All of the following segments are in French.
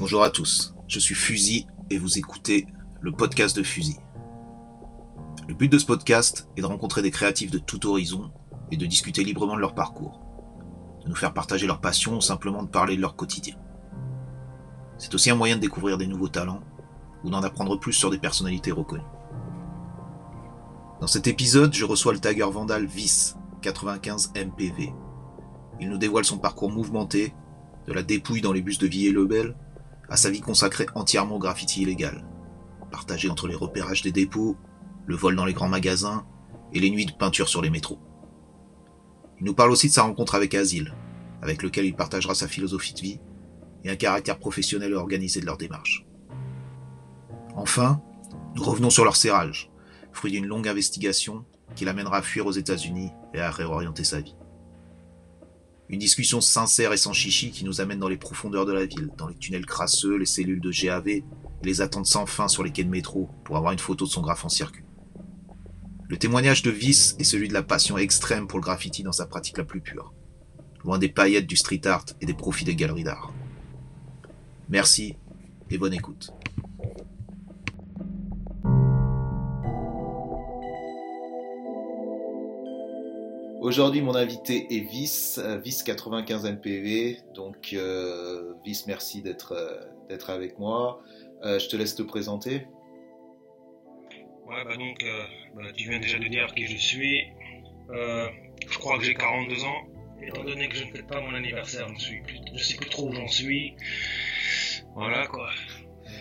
Bonjour à tous, je suis Fusil et vous écoutez le podcast de Fusil. Le but de ce podcast est de rencontrer des créatifs de tout horizon et de discuter librement de leur parcours, de nous faire partager leur passion ou simplement de parler de leur quotidien. C'est aussi un moyen de découvrir des nouveaux talents ou d'en apprendre plus sur des personnalités reconnues. Dans cet épisode, je reçois le tagger vandal Vice, 95 MPV. Il nous dévoile son parcours mouvementé, de la dépouille dans les bus de Villiers-le-Bel à sa vie consacrée entièrement au graffiti illégal, partagée entre les repérages des dépôts, le vol dans les grands magasins et les nuits de peinture sur les métros. Il nous parle aussi de sa rencontre avec Asile, avec lequel il partagera sa philosophie de vie et un caractère professionnel et organisé de leur démarche. Enfin, nous revenons sur leur serrage, fruit d'une longue investigation qui l'amènera à fuir aux États-Unis et à réorienter sa vie. Une discussion sincère et sans chichi qui nous amène dans les profondeurs de la ville, dans les tunnels crasseux, les cellules de GAV et les attentes sans fin sur les quais de métro pour avoir une photo de son graphe en circuit. Le témoignage de Vice est celui de la passion extrême pour le graffiti dans sa pratique la plus pure, loin des paillettes du street art et des profits des galeries d'art. Merci et bonne écoute. Aujourd'hui, mon invité est Vice, Vice 95 NPV. Donc, euh, Vice, merci d'être euh, d'être avec moi. Euh, je te laisse te présenter. Ouais, bah donc, euh, bah, tu viens déjà de dire qui je suis. Euh, je crois que j'ai 42 ans. Étant donné que je ne fête pas mon anniversaire, je, suis plus, je sais plus trop où j'en suis. Voilà quoi.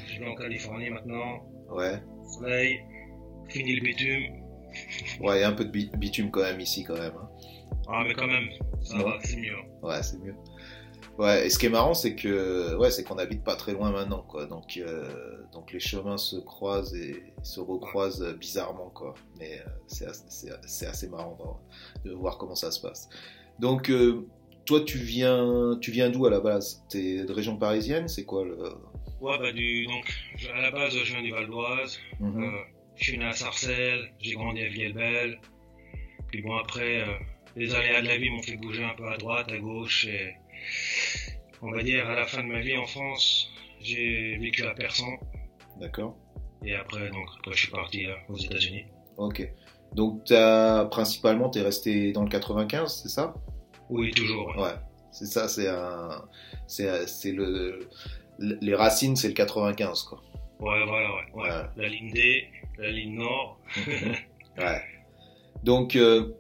Je vais en Californie maintenant. Ouais. Soleil. Fini le bitume. Ouais, il y a un peu de bi- bitume quand même ici quand même. hein. Ah, mais quand même, ça Ouais. va, c'est mieux. Ouais, c'est mieux. Ouais, et ce qui est marrant, c'est que ouais, c'est qu'on habite pas très loin maintenant, quoi. Donc, euh, donc les chemins se croisent et se recroisent bizarrement, quoi. Mais euh, c'est assez, assez marrant de, de voir comment ça se passe. Donc, euh, toi, tu viens, tu viens d'où à la base? T'es de région parisienne? C'est quoi le Ouais, bah du, donc, à la base, je viens du Val d'Oise. Mhm. Euh, je suis né à Sarcelles, j'ai grandi à Villebel. Puis bon, après, euh, les aléas de la vie m'ont fait bouger un peu à droite, à gauche. Et on va dire, à la fin de ma vie en France, j'ai vécu à Persan. D'accord. Et après, donc, après, je suis parti euh, aux États-Unis. Ok. Donc, t'as principalement, t'es resté dans le 95, c'est ça? Oui, toujours. ouais. Ouais, c'est ça, c'est un, c'est le, les racines, c'est le 95, quoi. Ouais, voilà, ouais. ouais. Ouais. La ligne D, la ligne Nord. Ouais. Donc, euh,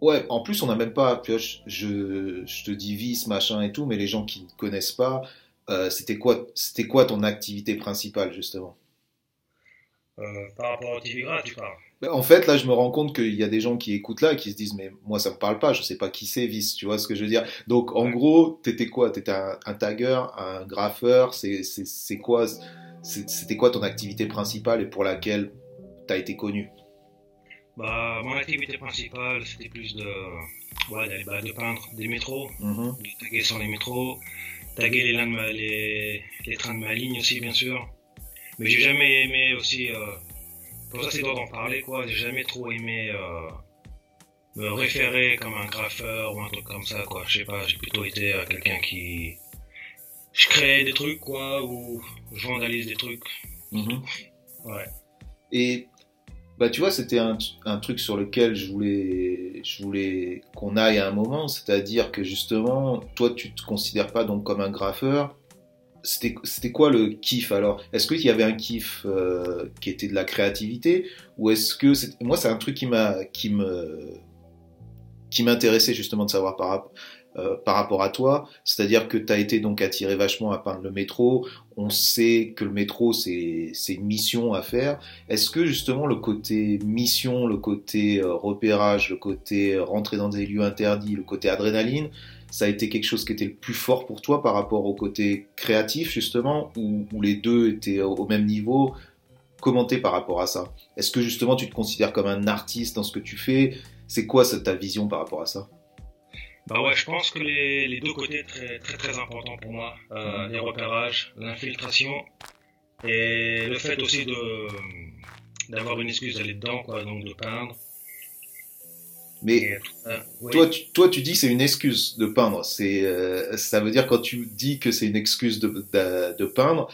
ouais, en plus, on n'a même pas, je, je, je te dis vice, machin et tout, mais les gens qui ne connaissent pas, euh, c'était quoi, c'était quoi ton activité principale, justement? Euh, par rapport au TV Gras, tu parles? Ben, En fait, là, je me rends compte qu'il y a des gens qui écoutent là et qui se disent, mais moi, ça me parle pas, je sais pas qui c'est, vice, tu vois ce que je veux dire? Donc, en Ouais. gros, t'étais quoi? T'étais un, un tagger, un graffeur, c'est, quoi? C'était quoi ton activité principale et pour laquelle t'as été connu? Bah, mon activité principale, c'était plus de, ouais, d'aller, bah, de peindre des métros, Mhm. de taguer sur les métros, taguer les, lignes de ma- les, les trains de ma ligne aussi, bien sûr. Mais j'ai jamais aimé aussi, euh, pour ça c'est d'en parler, quoi, j'ai jamais trop aimé euh, me référer comme un graffeur ou un truc comme ça, quoi. Je sais pas, j'ai plutôt été euh, quelqu'un qui. Je crée des trucs, quoi, ou je vandalise des trucs. Mhm. Ouais. Et bah tu vois, c'était un, un truc sur lequel je voulais, je voulais qu'on aille à un moment, c'est-à-dire que justement, toi, tu te considères pas donc comme un graffeur. C'était, c'était quoi le kiff alors? Est-ce qu'il y avait un kiff euh, qui était de la créativité? Ou est-ce que c'est... moi c'est un truc qui m'a, qui me, qui m'intéressait justement de savoir par, rap- euh, par rapport à toi, c'est-à-dire que tu as été donc attiré vachement à peindre le métro. On sait que le métro c'est, c'est une mission à faire. Est-ce que justement le côté mission, le côté euh, repérage, le côté euh, rentrer dans des lieux interdits, le côté adrénaline, ça a été quelque chose qui était le plus fort pour toi par rapport au côté créatif justement, ou, ou les deux étaient au, même niveau? Comment t'es par rapport à ça? Est-ce que justement tu te considères comme un artiste dans ce que tu fais? C'est quoi ta vision par rapport à ça? Bah ouais, je pense que les, les deux côtés très très très importants pour moi, euh, les repérages, l'infiltration et le fait aussi de d'avoir une excuse d'aller dedans quoi, donc de peindre. Mais euh, toi, tu, toi, tu dis que c'est une excuse de peindre. C'est, euh, ça veut dire quand tu dis que c'est une excuse de, de, de peindre,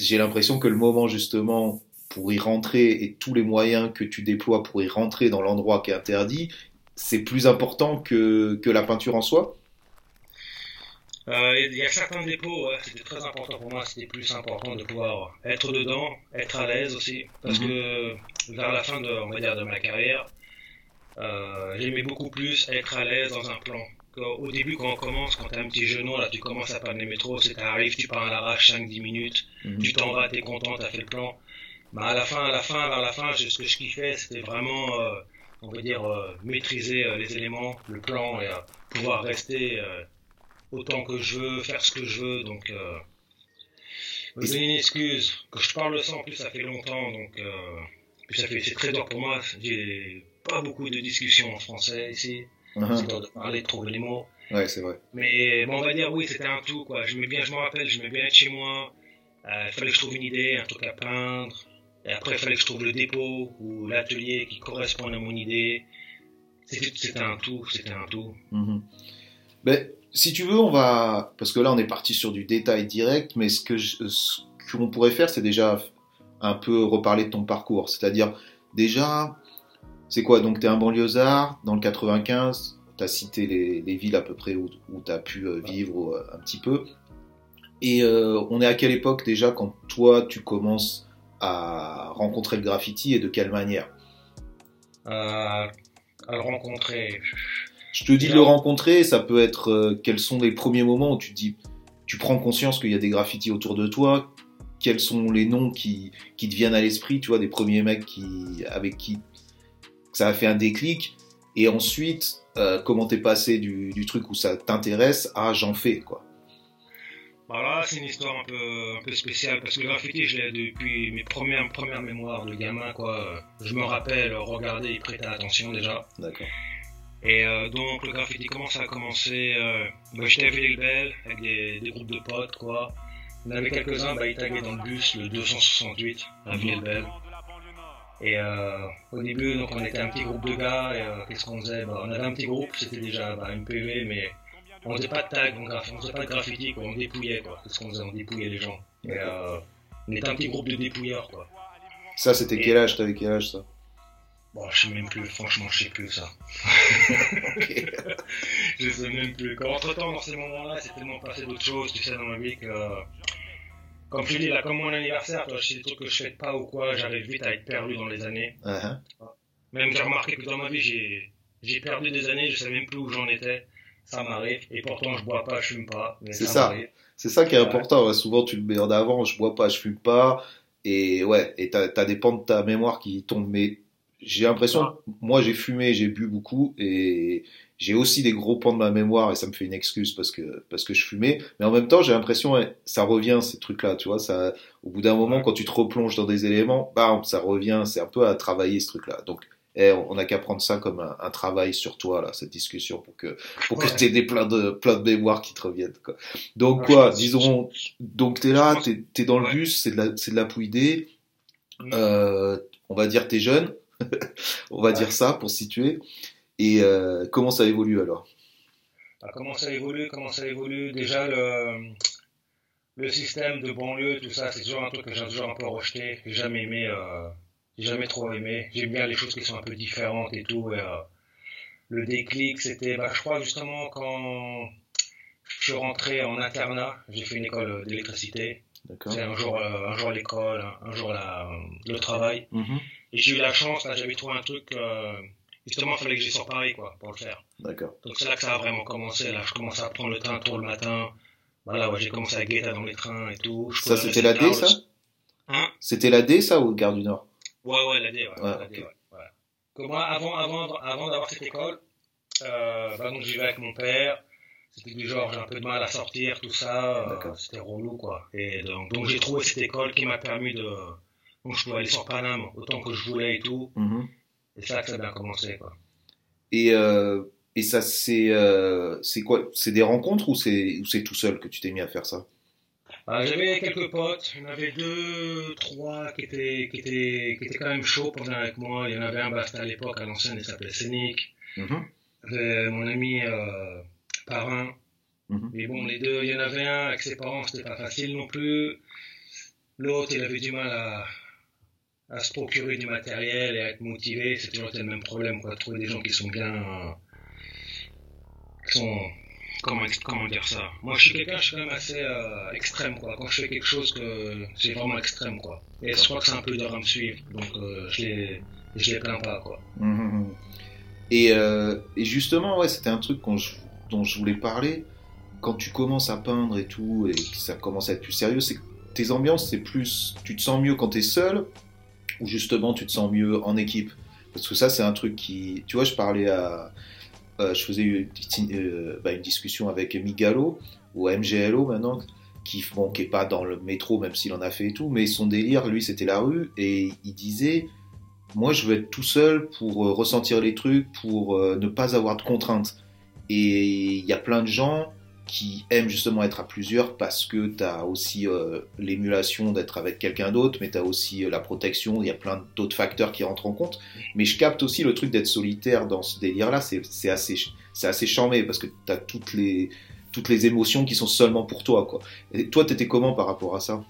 j'ai l'impression que le moment justement pour y rentrer et tous les moyens que tu déploies pour y rentrer dans l'endroit qui est interdit, c'est plus important que, que la peinture en soi euh, il y a certains dépôts, ouais, c'était très important pour moi, c'était plus important de pouvoir être dedans, être à l'aise aussi, parce mhm. que vers la fin de, on va dire, de ma carrière, euh, j'aimais beaucoup plus être à l'aise dans un plan. Au début, quand on commence, quand t'es un petit genou, là, tu commences à pas les métros, c'est t'arrives, tu pars à l'arrache 5-10 minutes, mhm. tu t'en vas, t'es content, t'as fait le plan. Bah, à la fin, à la fin, vers la fin, ce que je kiffais, c'était vraiment, euh, on va dire, euh, maîtriser euh, les éléments, le plan, et pouvoir rester autant que je veux, faire ce que je veux, donc... Euh, vous donner une excuse, que je parle de ça en plus ça fait longtemps, donc puis ça fait c'est très dur pour moi. J'ai pas beaucoup de discussions en français ici. Uh-huh. C'est dur de parler, de trouver les mots. Ouais, c'est vrai. Mais bon, on va dire oui, c'était un tout quoi. Je me bien, je me rappelle, je me bien être chez moi. Il fallait que je trouve une idée, un truc à peindre. Et après, il fallait que je trouve le dépôt ou l'atelier qui correspond à mon idée. C'était un tout, c'était un tout. Mm-hmm. Ben, si tu veux, on va, parce que là, on est parti sur du détail direct, mais ce que qu'on pourrait faire, c'est déjà un peu reparler de ton parcours. C'est-à-dire, déjà, c'est quoi? Donc, tu es un banlieusard dans le 95, tu as cité les, villes à peu près où, tu as pu euh, vivre euh, un petit peu. Et euh, on est à quelle époque déjà quand toi, tu commences à rencontrer le graffiti et de quelle manière euh, À le rencontrer. Je te dis de le rencontrer, ça peut être euh, quels sont les premiers moments où tu dis, tu prends conscience qu'il y a des graffitis autour de toi, quels sont les noms qui, qui te viennent à l'esprit, tu vois, des premiers mecs qui, avec qui ça a fait un déclic, et ensuite, euh, comment t'es passé du, du truc où ça t'intéresse à j'en fais, quoi. Voilà, c'est une histoire un peu, un peu spéciale parce que le graffiti, je l'ai depuis mes premières, premières mémoires de gamin, quoi. Je me rappelle regarder et prêter attention déjà. D'accord. Et euh, donc le graffiti commence à commencer. Euh, bah, J'étais à Villebelle avec des, des, groupes de potes, quoi. On avait quelques-uns, bah, ils taguaient dans le bus le 268 à Villebelle. Et euh, au début, donc on était un petit groupe de gars. Et euh, qu'est-ce qu'on faisait? Bah, On avait un petit groupe, c'était déjà bah, MPV, mais on faisait pas de tag, on, on faisait pas de graffiti, quoi, on dépouillait, quoi. C'est ce qu'on faisait, on dépouillait les gens. Et, euh, on était un petit groupe de dépouilleurs, quoi. Ça, c'était quel âge? T'avais quel âge, ça? Bon, je sais même plus, franchement, je sais plus ça. je sais même plus. Entre temps, dans ces moments-là, c'est tellement passé d'autres choses, tu sais, dans ma vie que. Comme je dis, là, comme mon anniversaire, toi, c'est des trucs que je fais pas ou quoi, j'arrive vite à être perdu dans les années. Uh-huh. Même j'ai remarqué que dans ma vie, j'ai perdu des années, je sais même plus où j'en étais ça m'arrive. Et pourtant, je bois pas, je fume pas. C'est ça. C'est ça qui est important. Souvent, tu le mets en avant. Je bois pas, je fume pas. Et ouais, et t'as as des pans de ta mémoire qui tombent. Mais j'ai l'impression, moi, j'ai fumé, j'ai bu beaucoup, et j'ai aussi des gros pans de ma mémoire, et ça me fait une excuse parce que parce que je fumais. Mais en même temps, j'ai l'impression, ça revient ces trucs-là, tu vois. Ça, au bout d'un moment, quand tu te replonges dans des éléments, bam, ça revient. C'est un peu à travailler ce truc-là. Donc eh, on n'a qu'à prendre ça comme un, travail sur toi là cette discussion pour que pour que tu aies des plein de plein de mémoires qui te reviennent quoi. Donc quoi, disons donc t'es là, t'es es dans le bus, c'est de la de la pouidée. Mm. Euh, on va dire t'es jeune, on va dire ça pour situer. Et euh, comment ça évolue alors? Bah, Comment ça évolue Comment ça évolue? Déjà le le système de banlieue, tout ça, c'est toujours un truc que j'ai toujours un peu rejeté. J'ai jamais aimé. Euh j'ai jamais trop aimé. J'aime bien les choses qui sont un peu différentes et tout. Et, euh, le déclic, c'était, bah, je crois justement quand je suis rentré en internat, j'ai fait une école d'électricité. C'est un jour, euh, un jour l'école, un jour la, le travail. Mm-hmm. Et j'ai eu la chance, là, j'avais trouvé un truc, euh, justement, il fallait que j'aille sur Paris, quoi, pour le faire. D'accord. Donc c'est là que ça a vraiment commencé, là. Je commençais à prendre le train tôt le matin. Voilà, ouais, j'ai commencé à guetter dans les trains et tout. ça, c'était la D, ça? Hein? C'était la D, ça, ou Gare du Nord? Ouais, ouais, l'AD, ouais. ouais, okay. ouais, Que moi, avant, avant, avant d'avoir cette école, euh, bah, donc j'y vais avec mon père. C'était du genre, j'ai un peu de mal à sortir, tout ça. Euh, c'était relou, quoi. Et donc, donc j'ai trouvé cette école qui m'a permis de. Donc je pouvais aller sur Paname autant que je voulais et tout. Mm-hmm. Et que ça a bien commencé, quoi. Et, euh, et ça, c'est euh, c'est quoi? C'est des rencontres ou c'est tout seul que tu t'es mis à faire ça? Ah, J'avais quelques potes, il y en avait deux, trois qui étaient, qui étaient, qui étaient quand même chauds venir avec moi. Il y en avait un, c'était à l'époque, à l'ancienne, il s'appelait Scénic. Mhm. J'avais mon ami euh, Parrain. Mhm. Mais bon, les deux, il y en avait un avec ses parents, c'était pas facile non plus. L'autre, il avait du mal à, à se procurer du matériel et à être motivé. C'est toujours le même problème, quoi. Trouver des gens qui sont bien. euh, qui sont. Comment, comment dire ça Moi, je suis quelqu'un, je suis quand même assez euh, extrême, quoi. Quand je fais quelque chose, que c'est vraiment extrême, quoi. Et je crois que c'est un peu dur à me suivre. Donc, euh, je les, je les plains pas, quoi. Mhm. Et, euh, et justement, ouais, c'était un truc dont je voulais parler. Quand tu commences à peindre et tout, et que ça commence à être plus sérieux, c'est que tes ambiances, c'est plus. Tu te sens mieux quand t'es seul, ou justement tu te sens mieux en équipe? Parce que ça, c'est un truc qui. Tu vois, je parlais à. Euh, je faisais une, euh, bah, une discussion avec Migalo, ou MGLO maintenant, qui, bon, qui est pas dans le métro, même s'il en a fait et tout, mais son délire, lui, c'était la rue, et il disait moi je veux être tout seul pour euh, ressentir les trucs, pour ne pas avoir de contraintes. Et il y a plein de gens qui aiment justement être à plusieurs parce que tu as aussi euh, l'émulation d'être avec quelqu'un d'autre, mais tu as aussi euh, la protection, il y a plein d'autres facteurs qui rentrent en compte. Mais je capte aussi le truc d'être solitaire dans ce délire-là, c'est assez, assez charmé parce que tu as toutes les, toutes les émotions qui sont seulement pour toi. Quoi. Et toi, t'étais comment par rapport à ça?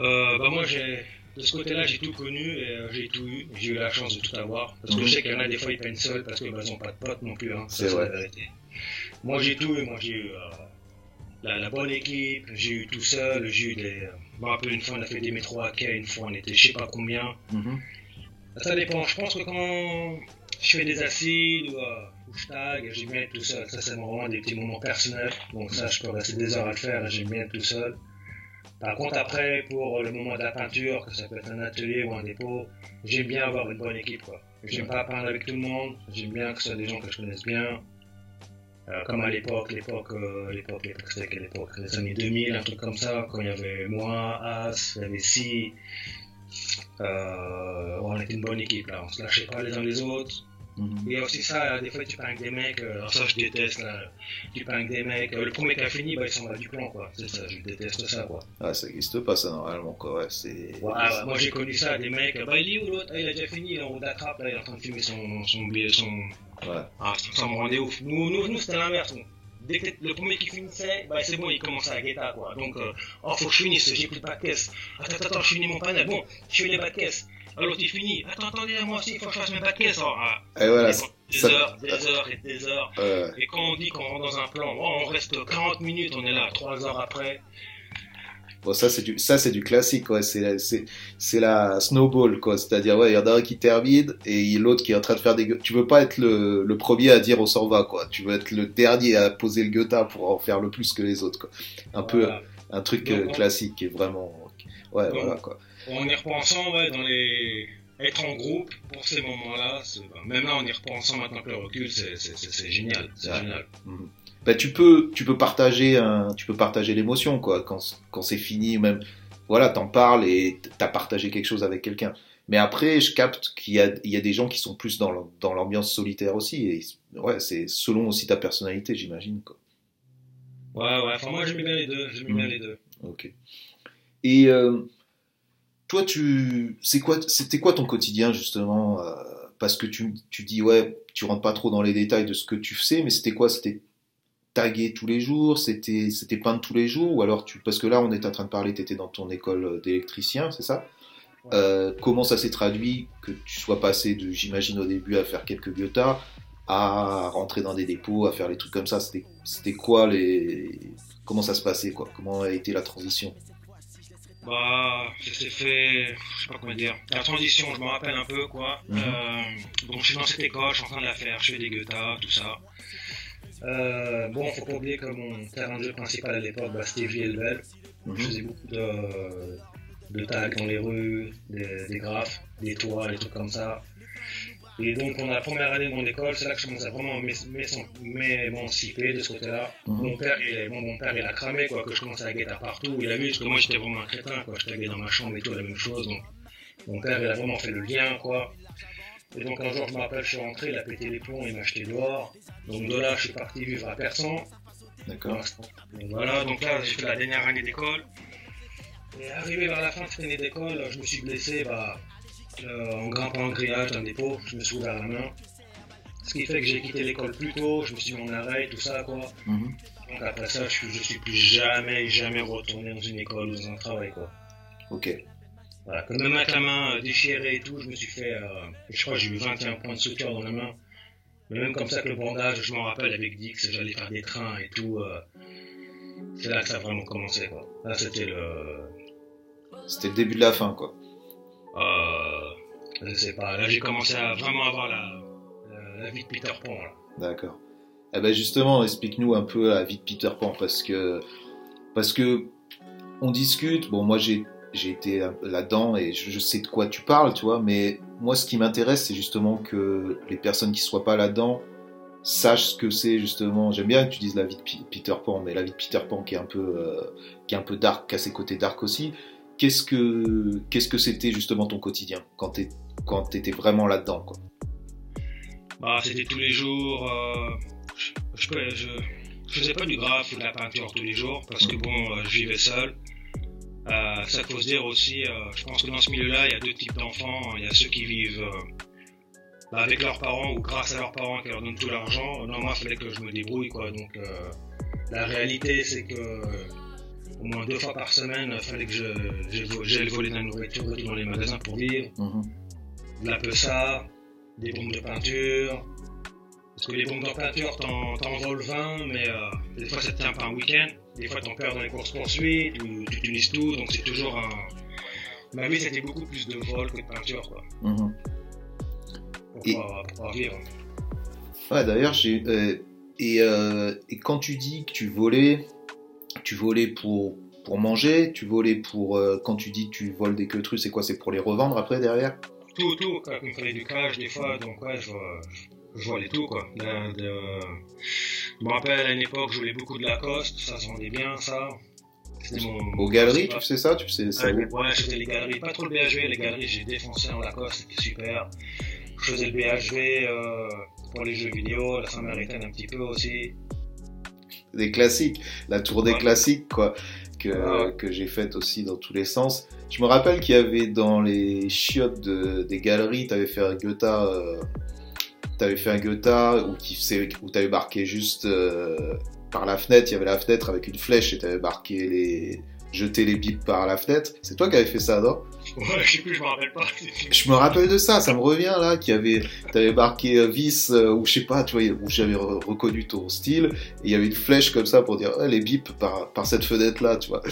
Euh, bah moi, j'ai, de ce côté-là, j'ai tout connu et euh, j'ai tout eu. J'ai eu la chance de tout avoir. Parce que Mhm. je sais qu'il y en a des fois, ils peignent seuls parce qu'ils bah, n'ont pas de potes non plus. Hein. C'est c'est vrai. la vérité. Moi, j'ai tout eu. Moi, j'ai eu euh, la, la bonne équipe, j'ai eu tout seul, j'ai eu des. euh, Je me rappelle une fois, on a fait des métros à quai, une fois, on était je sais pas combien. Mhm. Ça dépend. Je pense que quand je fais des acides ou, euh, ou je tag, j'aime bien être tout seul. Ça, c'est vraiment des petits moments personnels. Donc, ça, je peux rester des heures à le faire et j'aime bien être tout seul. Par contre, après, pour le moment de la peinture, que ça peut être un atelier ou un dépôt, j'aime bien avoir une bonne équipe. J'aime pas peindre avec tout le monde. J'aime bien que ce soit des gens que je connaisse bien. Euh, comme à l'époque, l'époque, euh, l'époque, l'époque, c'était quelle époque Les années 2000, un truc comme ça, quand il y avait moi, As, il y avait Si. Euh, on était une bonne équipe là, on se lâchait pas les uns les autres. Mhm. Il y a aussi ça, euh, des fois tu peins avec des mecs, euh, alors ça je déteste là, tu peins avec des mecs, euh, le premier qui a fini, bah il s'en va du plan quoi, c'est ça, je déteste ça quoi. Ah, ça n'existe pas ça normalement, quoi. Ouais, c'est. Ouais, ouais, moi j'ai connu ça, des mecs, bah il est où l'autre? Ah, Il a déjà fini, haut d'attrape, là il est en train de filmer son, son, billet, son... Ouais. Ah, ça, me rendait ouf. Nous, nous, nous c'était l'inverse. Dès que le premier qui finissait, bah c'est bon, il commençait à guetta quoi. Donc, euh, oh faut que je finisse, j'ai plus de pas de caisse. Attends, attends, attends, je finis mon panel. Bon, je fais les pas de caisse. Alors l'autre il finit. Attends, attendez, moi aussi, il faut que je fasse mes pas de caisse. Ah. Et voilà. Des ça- heures, des heures et des heures. euh, Et quand on dit qu'on rentre dans un plan, oh, on reste 40 minutes, on est là 3 heures après. Bon, ça, c'est du, ça, c'est du classique, quoi. C'est, la- c'est, c'est la snowball, quoi. C'est-à-dire, ouais, il y en a un qui termine et l'autre qui est en train de faire des gue- Tu veux pas être le, le premier à dire on s'en va, quoi. Tu veux être le dernier à poser le guetta pour en faire le plus que les autres, quoi. Un peu, un truc Donc, euh, classique qui est vraiment, ouais, Donc, voilà, quoi. En y repensant, ouais, dans les... être en groupe pour ces moments-là, c'est- bah, même là en y repensant maintenant que le recul, c'est c'est- c'est- génial. C'est Ouais. génial. Mhm. Bah, tu peux, tu peux partager un, tu peux partager l'émotion, quoi. Quand, quand c'est fini, même, voilà, t'en parles et t'as partagé quelque chose avec quelqu'un. Mais après, je capte qu'il y a, il y a des gens qui sont plus dans dans l'ambiance solitaire aussi. Et ouais, c'est selon aussi ta personnalité, j'imagine, quoi. Ouais, ouais, enfin moi j'aime bien les deux, j'aime bien Mhm. les deux. Ok. Et euh, toi, tu, c'est quoi, c'était quoi ton quotidien justement euh, Parce que tu, tu dis ouais, tu rentres pas trop dans les détails de ce que tu sais, mais c'était quoi? C'était taguer tous les jours C'était, c'était peindre tous les jours Ou alors tu, parce que là, on est en train de parler, tu étais dans ton école d'électricien, c'est ça? Ouais. Euh, Comment ça s'est traduit que tu sois passé de, j'imagine au début, à faire quelques biotas à rentrer dans des dépôts, à faire les trucs comme ça? C'était, c'était quoi les, comment ça se passait quoi? Comment a été la transition? Bah, ça s'est fait, je sais pas comment dire, la transition, je me rappelle un peu quoi. Euh, donc je suis dans cette école, je suis en train de la faire, je fais des guettas, tout ça. Euh, bon, faut pas oublier que mon terrain de jeu principal à l'époque, bah, c'était Villebel. Mhm. Je faisais beaucoup de, de tags dans les rues, des, des graphes, des toits, des trucs comme ça. Et donc, pendant la première année de mon école, c'est là que je commençais à vraiment m'é- m'é- m'émanciper de ce côté-là. Mhm. Mon père, il, mon père, il a cramé, quoi, que je commençais à guetter partout. Il a vu, parce que moi, j'étais vraiment un crétin, quoi. Je taguais dans ma chambre et tout, la même chose. Donc, mon père, il a vraiment fait le lien, quoi. Et donc, un jour, je me rappelle, je suis rentré, il a pété les plombs, il m'a acheté dehors. Donc, de là, je suis parti vivre à Persan. D'accord. Voilà, donc là, j'ai fait la dernière année d'école. Et arrivé vers la fin de cette année d'école, je me suis blessé bah, euh, en grimpant un grillage d'un dépôt. Je me suis ouvert la main. Ce qui fait que j'ai quitté l'école plus tôt, je me suis mis en arrêt, tout ça, quoi. Mhm. Donc après ça, je, je suis plus jamais, jamais retourné dans une école ou dans un travail, quoi. Ok. Voilà, comme même avec la main euh, déchirée et tout, je me suis fait, euh, je crois que j'ai eu 21 points de suture dans la main. Mais même comme ça que le bandage, je m'en rappelle avec Dix, j'allais faire des trains et tout. euh, c'est là que ça a vraiment commencé, quoi. Là, c'était le, C'était le début de la fin, quoi. euh, je sais pas, là j'ai commencé à vraiment avoir la, la, la vie de Peter Pan, là. D'accord. Eh ben justement, explique-nous un peu la vie de Peter Pan parce que parce que on discute. Bon, moi j'ai j'ai été là-dedans et je, je sais de quoi tu parles, tu vois. Mais moi, ce qui m'intéresse, c'est justement que les personnes qui soient pas là-dedans sachent ce que c'est justement. J'aime bien que tu dises la vie de Peter Pan, mais la vie de Peter Pan qui est un peu euh, qui est un peu dark, qui a ses côtés dark aussi. Qu'est-ce que qu'est-ce que c'était justement ton quotidien quand t'es quand t'étais vraiment là-dedans, quoi? Bah, c'était tous les jours. Euh, je, je, peux- je, je faisais pas du graphe ou de la peinture tous les jours parce que bon, euh, je vivais seul. Euh, ça faut se dire aussi, euh, je pense que dans ce milieu-là, il y a deux types d'enfants. Il y a ceux qui vivent euh, bah, avec leurs parents ou grâce à leurs parents qui leur donnent tout l'argent. Non, moi, il fallait que je me débrouille, quoi. Donc, la réalité, c'est que au moins deux fois par semaine, il fallait que j'aille vo- j'aille voler de la nourriture dans les magasins pour vivre Mhm. de la pessa, des bombes de peinture. Parce que les bombes de peinture, t'en voles 20, mais des fois ça te tient pas un week-end. Des fois t'en perds dans les courses poursuites, ou tu utilises tout, donc c'est toujours un. Ma vie c'était beaucoup plus de vol que de peinture, quoi. Mhm. Pour, Et- pouvoir, pour pouvoir vivre. Ouais, d'ailleurs, j'ai. euh, et, euh, et quand tu dis que tu volais, tu volais pour, pour manger, tu volais pour. euh, quand tu dis que tu voles des queutrus, c'est quoi C'est pour les revendre après derrière? Tout, tout, quoi. Il me fallait du cash des fois, donc ouais, je, je volais tout, quoi. De- de- Je me rappelle à une époque, je voulais beaucoup de Lacoste, ça se vendait bien, ça. Mon. Aux galeries, tu faisais ça Tu faisais ça Ouais, ouais, je faisais les galeries, pas trop le BHV, les galeries j'ai défoncé en Lacoste, c'était super. Je faisais le BHV euh, pour les jeux vidéo, la Saint-Méricaine un petit peu aussi. Des classiques, la tour des Ouais. classiques, quoi, que, Ouais. que j'ai faite aussi dans tous les sens. Je me rappelle qu'il y avait dans les chiottes de- des galeries, tu avais fait un Goethe. Euh, T'avais fait un Goethe où, qui où t'avais marqué juste euh, par la fenêtre, il y avait la fenêtre avec une flèche et t'avais marqué les. jeter les bips par la fenêtre. C'est toi qui avais fait ça, non? Ouais, je sais plus, je me rappelle pas. Je me rappelle de ça, ça me revient là, qui avait, t'avais marqué euh, vis euh, ou je sais pas, tu vois, où j'avais re- reconnu ton style, et il y avait une flèche comme ça pour dire Ah, les bips par, par cette fenêtre là, tu vois.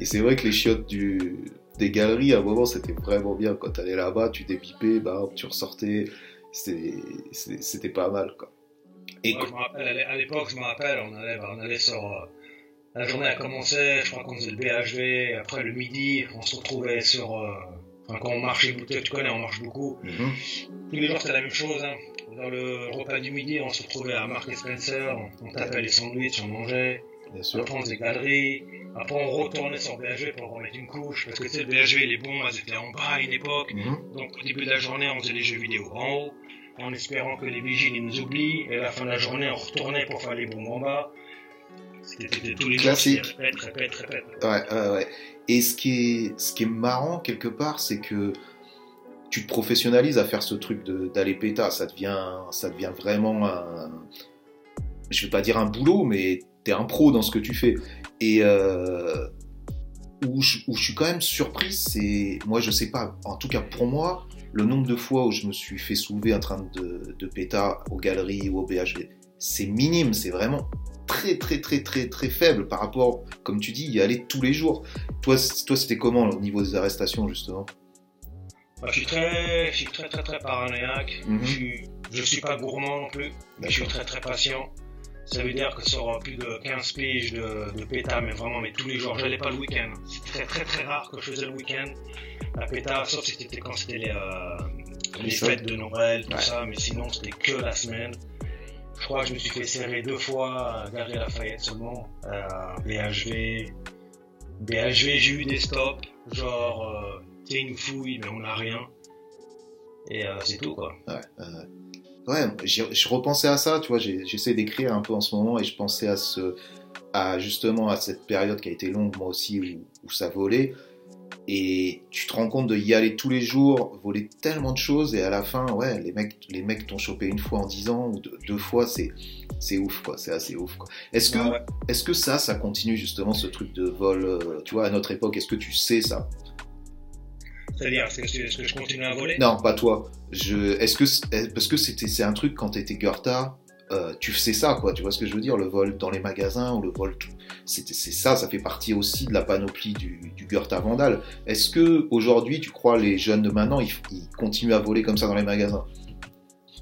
Et c'est vrai que les chiottes du, des galeries, à un moment, c'était vraiment bien. Quand t'allais là-bas, tu débipais, bah, tu ressortais, c'était pas mal, quoi. Et Ouais, je me rappelle, à l'é- à l'époque, je me rappelle, on allait, bah, on allait sur. euh, la journée a commencé, je crois qu'on faisait le BHV, après le midi, on se retrouvait sur. euh, Enfin, quand on marchait, tu tu connais, on marche beaucoup. Mhm. Tous les jours, c'était la même chose. Hein. Dans le repas du midi, on se retrouvait à Mark et Spencer, on, on tapait les sandwichs, on mangeait. Bien sûr. Après, on faisait galeries. Après, on retournait sur BHV pour remettre une couche. Parce que tu sais, BHV, les bons, elles étaient en bas à une époque. Mhm. Donc, au début de la journée, on faisait les jeux vidéo en haut. En espérant que les vigiles nous oublient. Et à la fin de la journée, on retournait pour faire les bombes en bas. C'était tous les jours. Classique. c'était Répète, répète, répète. Ouais, ouais, ouais. Et ce qui est, ce qui est marrant quelque part, c'est que tu te professionnalises à faire ce truc d'aller péta. Ça devient, ça devient vraiment un, je vais pas dire un boulot, mais t'es un pro dans ce que tu fais. Et euh, où, je, où je suis quand même surpris, c'est, moi je sais pas, en tout cas pour moi, le nombre de fois où je me suis fait soulever en train de, de péta aux galeries ou au BHV, c'est minime, c'est vraiment très très très très très faible par rapport, comme tu dis, y aller tous les jours. Toi, toi c'était comment au niveau des arrestations justement? Bah, je suis très, je suis très, très, très paranoïaque. Mhm. Je suis, je suis pas gourmand non plus. mais Je suis très, très patient. Ça veut dire que sur plus de 15 piges de, de péta, mais vraiment, mais tous les jours, j'allais pas le week-end. C'est très, très, très rare que je faisais le week-end. La péta, sauf si c'était quand c'était les, euh, les fêtes de Noël, tout Ouais. ça, mais sinon, c'était que la semaine. Je crois que je me suis fait serrer deux fois à Galerie Lafayette seulement, à BHV. BHV, j'ai eu des stops, genre, euh, sais, une fouille, mais on n'a rien. Et euh, c'est tout, quoi. Ouais, euh, ouais j'y- je repensais à ça, tu vois, j'ai- j'essaie d'écrire un peu en ce moment et je pensais à ce, à justement à cette période qui a été longue, moi aussi, où, où ça volait. Et tu te rends compte de y aller tous les jours, voler tellement de choses, et à la fin, ouais, les mecs, les mecs t'ont chopé une fois en dix ans ou deux, deux fois, c'est, c'est ouf, quoi. C'est assez ouf, quoi. Est-ce que, Ouais, ouais. est-ce que ça, ça continue justement ce truc de vol, euh, tu vois, à notre époque, est-ce que tu sais ça? C'est-à-dire, est-ce que, je continue à voler? Non, pas toi. Je, est-ce que, parce que c'était, c'est un truc quand t'étais Goethe, euh, tu sais ça, quoi. Tu vois ce que je veux dire? Le vol dans les magasins ou le vol, tout. C'était, c'est ça, ça fait partie aussi de la panoplie du, du Goethe Vandal. Est-ce que aujourd'hui, tu crois les jeunes de maintenant, ils, ils continuent à voler comme ça dans les magasins?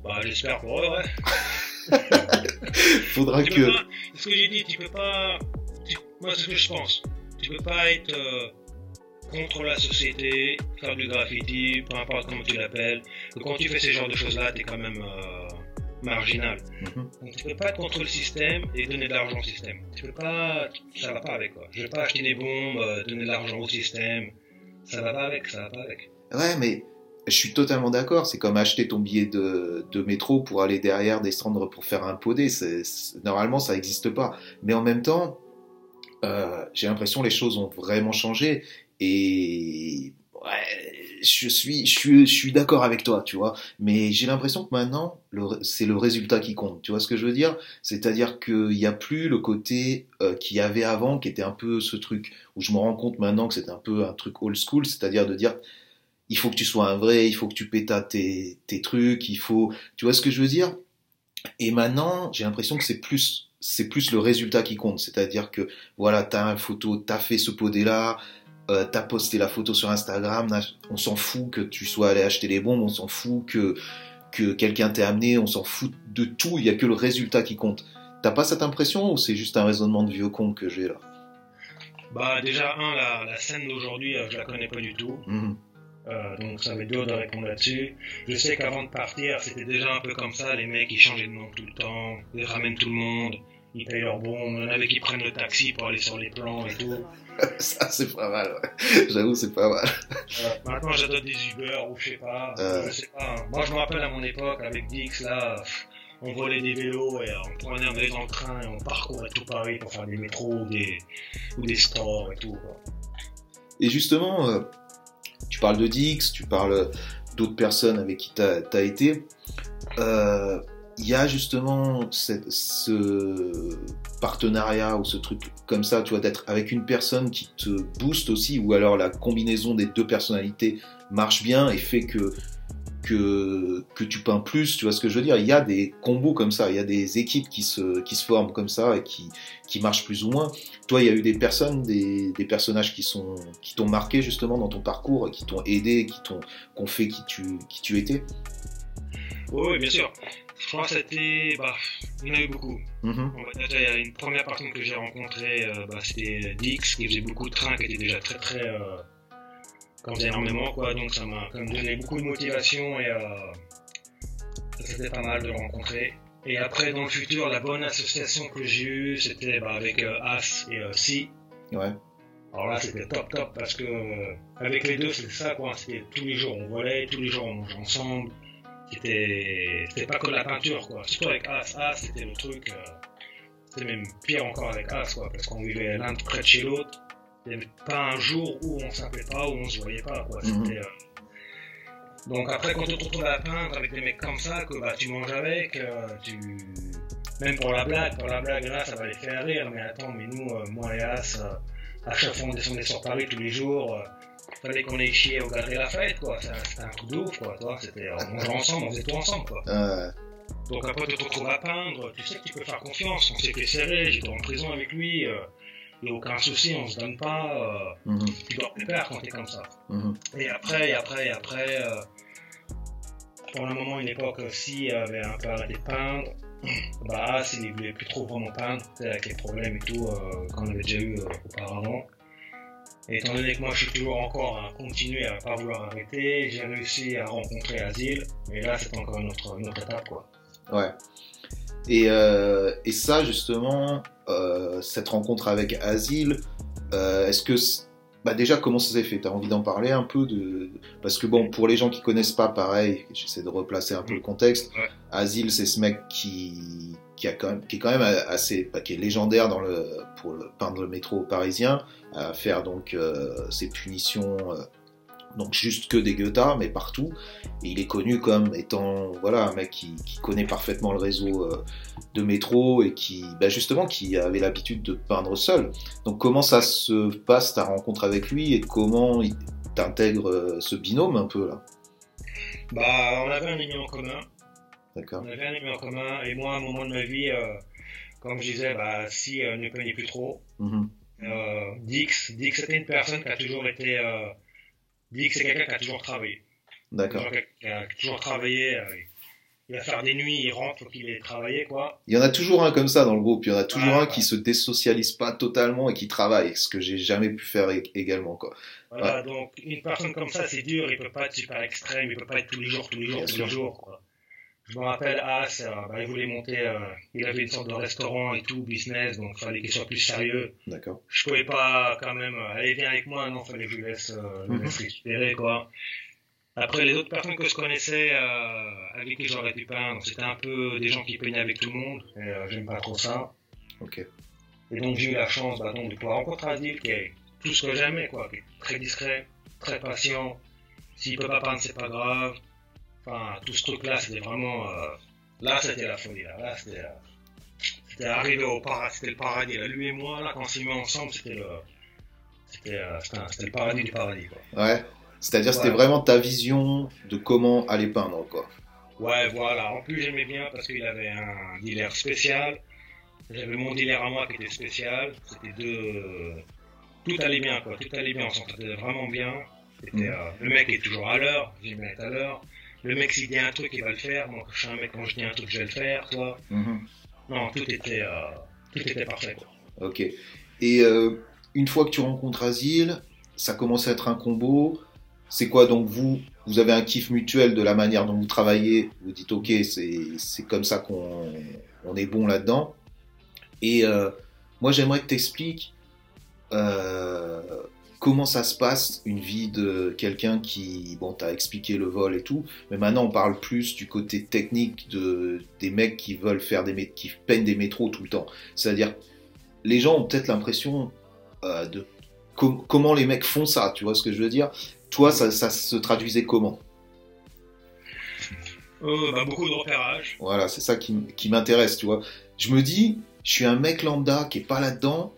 Bah, j'espère pour eux, ouais. Faudra Tu que. pas, ce que j'ai dit, tu peux pas. tu- moi, c'est ce que je pense. Tu peux pas être euh, contre la société, faire du graffiti, peu importe comment tu l'appelles. Que quand tu fais ce genre de choses-là, t'es quand même euh, marginal. Mhm. Donc tu peux pas être contre le système et donner de l'argent au système. Tu peux pas. Ça va pas avec quoi. Je vais pas acheter des bombes, euh, donner de l'argent au système. Ça va pas avec, ça va pas avec. Ouais, mais je suis totalement d'accord. C'est comme acheter ton billet de, de métro pour aller derrière descendre pour faire un podé. Normalement, ça n'existe pas. Mais en même temps, euh, j'ai l'impression que les choses ont vraiment changé. Et ouais, je suis, je suis, je suis d'accord avec toi, tu vois. Mais j'ai l'impression que maintenant, c'est le résultat qui compte. Tu vois ce que je veux dire? C'est-à-dire qu'il n'y a plus le côté euh, qu'il avait avant, qui était un peu ce truc où je me rends compte maintenant que c'était un peu un truc old school, c'est-à-dire de dire il faut que tu sois un vrai, il faut que tu pétas tes, tes trucs, il faut, tu vois ce que je veux dire? Et maintenant, j'ai l'impression que c'est plus, c'est plus le résultat qui compte, c'est-à-dire que voilà, t'as une photo, t'as fait ce podé là, euh, t'as posté la photo sur Instagram, on s'en fout que tu sois allé acheter les bombes, on s'en fout que que quelqu'un t'ait amené, on s'en fout de tout, il y a que le résultat qui compte. T'as pas cette impression ou c'est juste un raisonnement de vieux con que j'ai là? Bah déjà un, la, la scène d'aujourd'hui, euh, je la connais pas du tout. Mhm. Euh, donc ça va être dur de répondre là-dessus. Je sais qu'avant de partir, c'était déjà un peu comme ça, les mecs ils changeaient de nom tout le temps, ils ramènent tout le monde, ils payent leurs bons, il y en avait qui prennent le taxi pour aller sur les plans et tout. Ça c'est pas mal, ouais. j'avoue c'est pas mal. Euh, maintenant j'adore des Uber ou je sais pas, Euh. je sais pas. hein. Moi je me rappelle à mon époque avec Dix là, on volait des vélos et on prenait un vélo dans le train et on parcourait tout Paris pour faire des métros ou des, ou des stores et tout. quoi. Et justement, euh, tu parles de Dix, tu parles d'autres personnes avec qui tu as, été. Euh, Il y a justement ce partenariat ou ce truc comme ça, tu vois, d'être avec une personne qui te booste aussi, ou alors la combinaison des deux personnalités marche bien et fait que que, tu peins plus, tu vois ce que je veux dire? Il y a des combos comme ça, il y a des équipes qui se, qui se forment comme ça et qui, qui marchent plus ou moins. Toi, il y a eu des personnes, des, des personnages qui sont qui t'ont marqué justement dans ton parcours, qui t'ont aidé, qui t'ont qu'on fait qui tu qui tu étais? Oui, bien sûr. Je crois que c'était. Bah, il y en a eu beaucoup. Mhm. On va dire, il y a une première personne que j'ai rencontrée, euh, bah, c'était Dix, qui faisait beaucoup de trains, qui était déjà très très. Euh, qui en faisait énormément, quoi. Donc ça m'a donné beaucoup de motivation et euh, c'était pas mal de le rencontrer. Et après, dans le futur, la bonne association que j'ai eue, c'était bah, avec euh, As et euh, Si. Ouais. Alors là, c'était top top parce que avec les deux, c'était ça, quoi. C'était tous les jours on volait, tous les jours on mangeait ensemble. C'était, c'était pas que la peinture, quoi. Surtout avec As, As, c'était le truc. euh, c'était même pire encore avec As, quoi, parce qu'on vivait l'un près de chez l'autre. Il n'y avait pas un jour où on s'appelait pas, où on se voyait pas, quoi. Mhm. C'était. euh, Donc après, quand tu te retrouves à peindre avec des mecs comme ça, que bah, tu manges avec, euh, tu. Même pour la blague, pour la blague, là, ça va les faire rire, mais attends, mais nous, euh, moi et As, euh, à chaque fois on descendait sur Paris tous les jours, fallait qu'on aille chier au Galerie Lafayette, quoi. C'était un truc de ouf, quoi. Toi, c'était, on mangeait ensemble, on faisait tout ensemble, quoi. Euh, Donc après, tu te retrouves à peindre, tu sais que tu peux faire confiance. On s'est fait serrer, j'étais en prison avec lui, il n'y a aucun souci, on se donne pas, euh, mhm, tu dois plus perdre quand t'es comme ça. mhm. Et après, et après, et après, euh, pendant un moment, une époque, si avait un peu arrêté de peindre, bah, il voulait plus trop vraiment peindre, avec les problèmes et tout, euh, qu'on avait déjà eu euh, auparavant. Et étant donné que moi, je suis toujours encore à continuer à pas vouloir arrêter, j'ai réussi à rencontrer Asile, et là, c'est encore une autre, une autre étape, quoi. Ouais. Et, euh, et ça, justement, euh, cette rencontre avec Asile, euh, est-ce que bah déjà, comment ça s'est fait? T'as envie d'en parler un peu de parce que bon, pour les gens qui connaissent pas, pareil, j'essaie de replacer un peu le contexte. Ouais. Asile, c'est ce mec qui qui a quand même qui est quand même assez bah, qui est légendaire dans le pour le, peindre le métro parisien, à faire donc euh, ses punitions. euh, donc juste que des Goethe, mais partout. Et il est connu comme étant voilà un mec qui, qui connaît parfaitement le réseau euh, de métro et qui bah, justement qui avait l'habitude de peindre seul. Donc comment ça se passe ta rencontre avec lui et comment il t'intègre euh, ce binôme un peu là? Bah, on avait un ami en commun. D'accord. On avait un ami en commun. Et moi, à un moment de ma vie, euh, comme je disais, bah, si euh, ne peignait plus trop, Mhm. euh, Dix, Dix c'était une personne qui a toujours été. Dix, c'est quelqu'un qui a toujours travaillé. D'accord. Qui a toujours travaillé. euh, il va faire des nuits, il rentre, faut qu'il ait travaillé, quoi. Il y en a toujours un comme ça dans le groupe. Il y en a toujours un qui ouais. se désocialise pas totalement et qui travaille, ce que j'ai jamais pu faire ég- également quoi. Voilà, donc une personne comme ça, c'est dur, il peut pas être super extrême, il peut pas être tous les jours, tous les jours, Bien tous sûr. les jours, quoi. Je me rappelle As, euh, bah, il voulait monter, euh, il avait une sorte de restaurant et tout, business, donc fallait qu'il soit plus sérieux. D'accord. Je pouvais pas quand même, euh, allez viens avec moi, non, fallait que je laisse, euh, laisse récupérer, quoi. Après, les autres personnes que je connaissais, euh, avec qui j'aurais pu peindre, c'était un peu des gens qui peignaient avec tout le monde, et j'aime pas trop ça. Ok. Et donc j'ai eu la chance bah, donc, de pouvoir rencontrer Adil, qui est tout ce que j'aimais, quoi, qui est très discret, très patient. S'il peut pas peindre, c'est pas grave. Enfin, tout ce truc-là, c'était vraiment. euh, Là, c'était la folie. Là, là c'était. euh, C'était arrivé au paradis, c'était le paradis. Là, lui et moi, là, quand on s'y met ensemble, c'était le. C'était euh, c'était le paradis du paradis, quoi. Ouais. C'est-à-dire c'était vraiment ta vision de comment aller peindre quoi. Ouais, voilà. En plus, j'aimais bien parce qu'il avait un dealer spécial. J'avais mon dealer à moi qui était spécial. C'était deux. Tout allait bien, quoi. Tout allait bien. On s'entendait vraiment bien. Euh, Le mec est toujours à l'heure. J'aime bien être à l'heure. Le mec, s'il dit un truc, il va le faire. Moi, je suis un mec, quand je dis un truc, je vais le faire, toi. Mhm. Non, tout était, euh, tout était parfait, quoi. Ok. Et euh, une fois que tu rencontres Asile, ça commence à être un combo. C'est quoi donc vous Vous avez un kiff mutuel de la manière dont vous travaillez? Vous dites ok, c'est c'est comme ça qu'on on est bon là-dedans. Et euh, moi j'aimerais que tu expliques comment ça se passe une vie de quelqu'un qui bon t'as expliqué le vol et tout, mais maintenant on parle plus du côté technique de des mecs qui veulent faire des qui peignent des métros tout le temps. C'est-à-dire les gens ont peut-être l'impression euh, de com- comment les mecs font ça, tu vois ce que je veux dire? Toi, ça, ça se traduisait comment? Euh, bah, beaucoup de repérage. Voilà, c'est ça qui, qui m'intéresse, tu vois. Je me dis, je suis un mec lambda qui est pas là-dedans.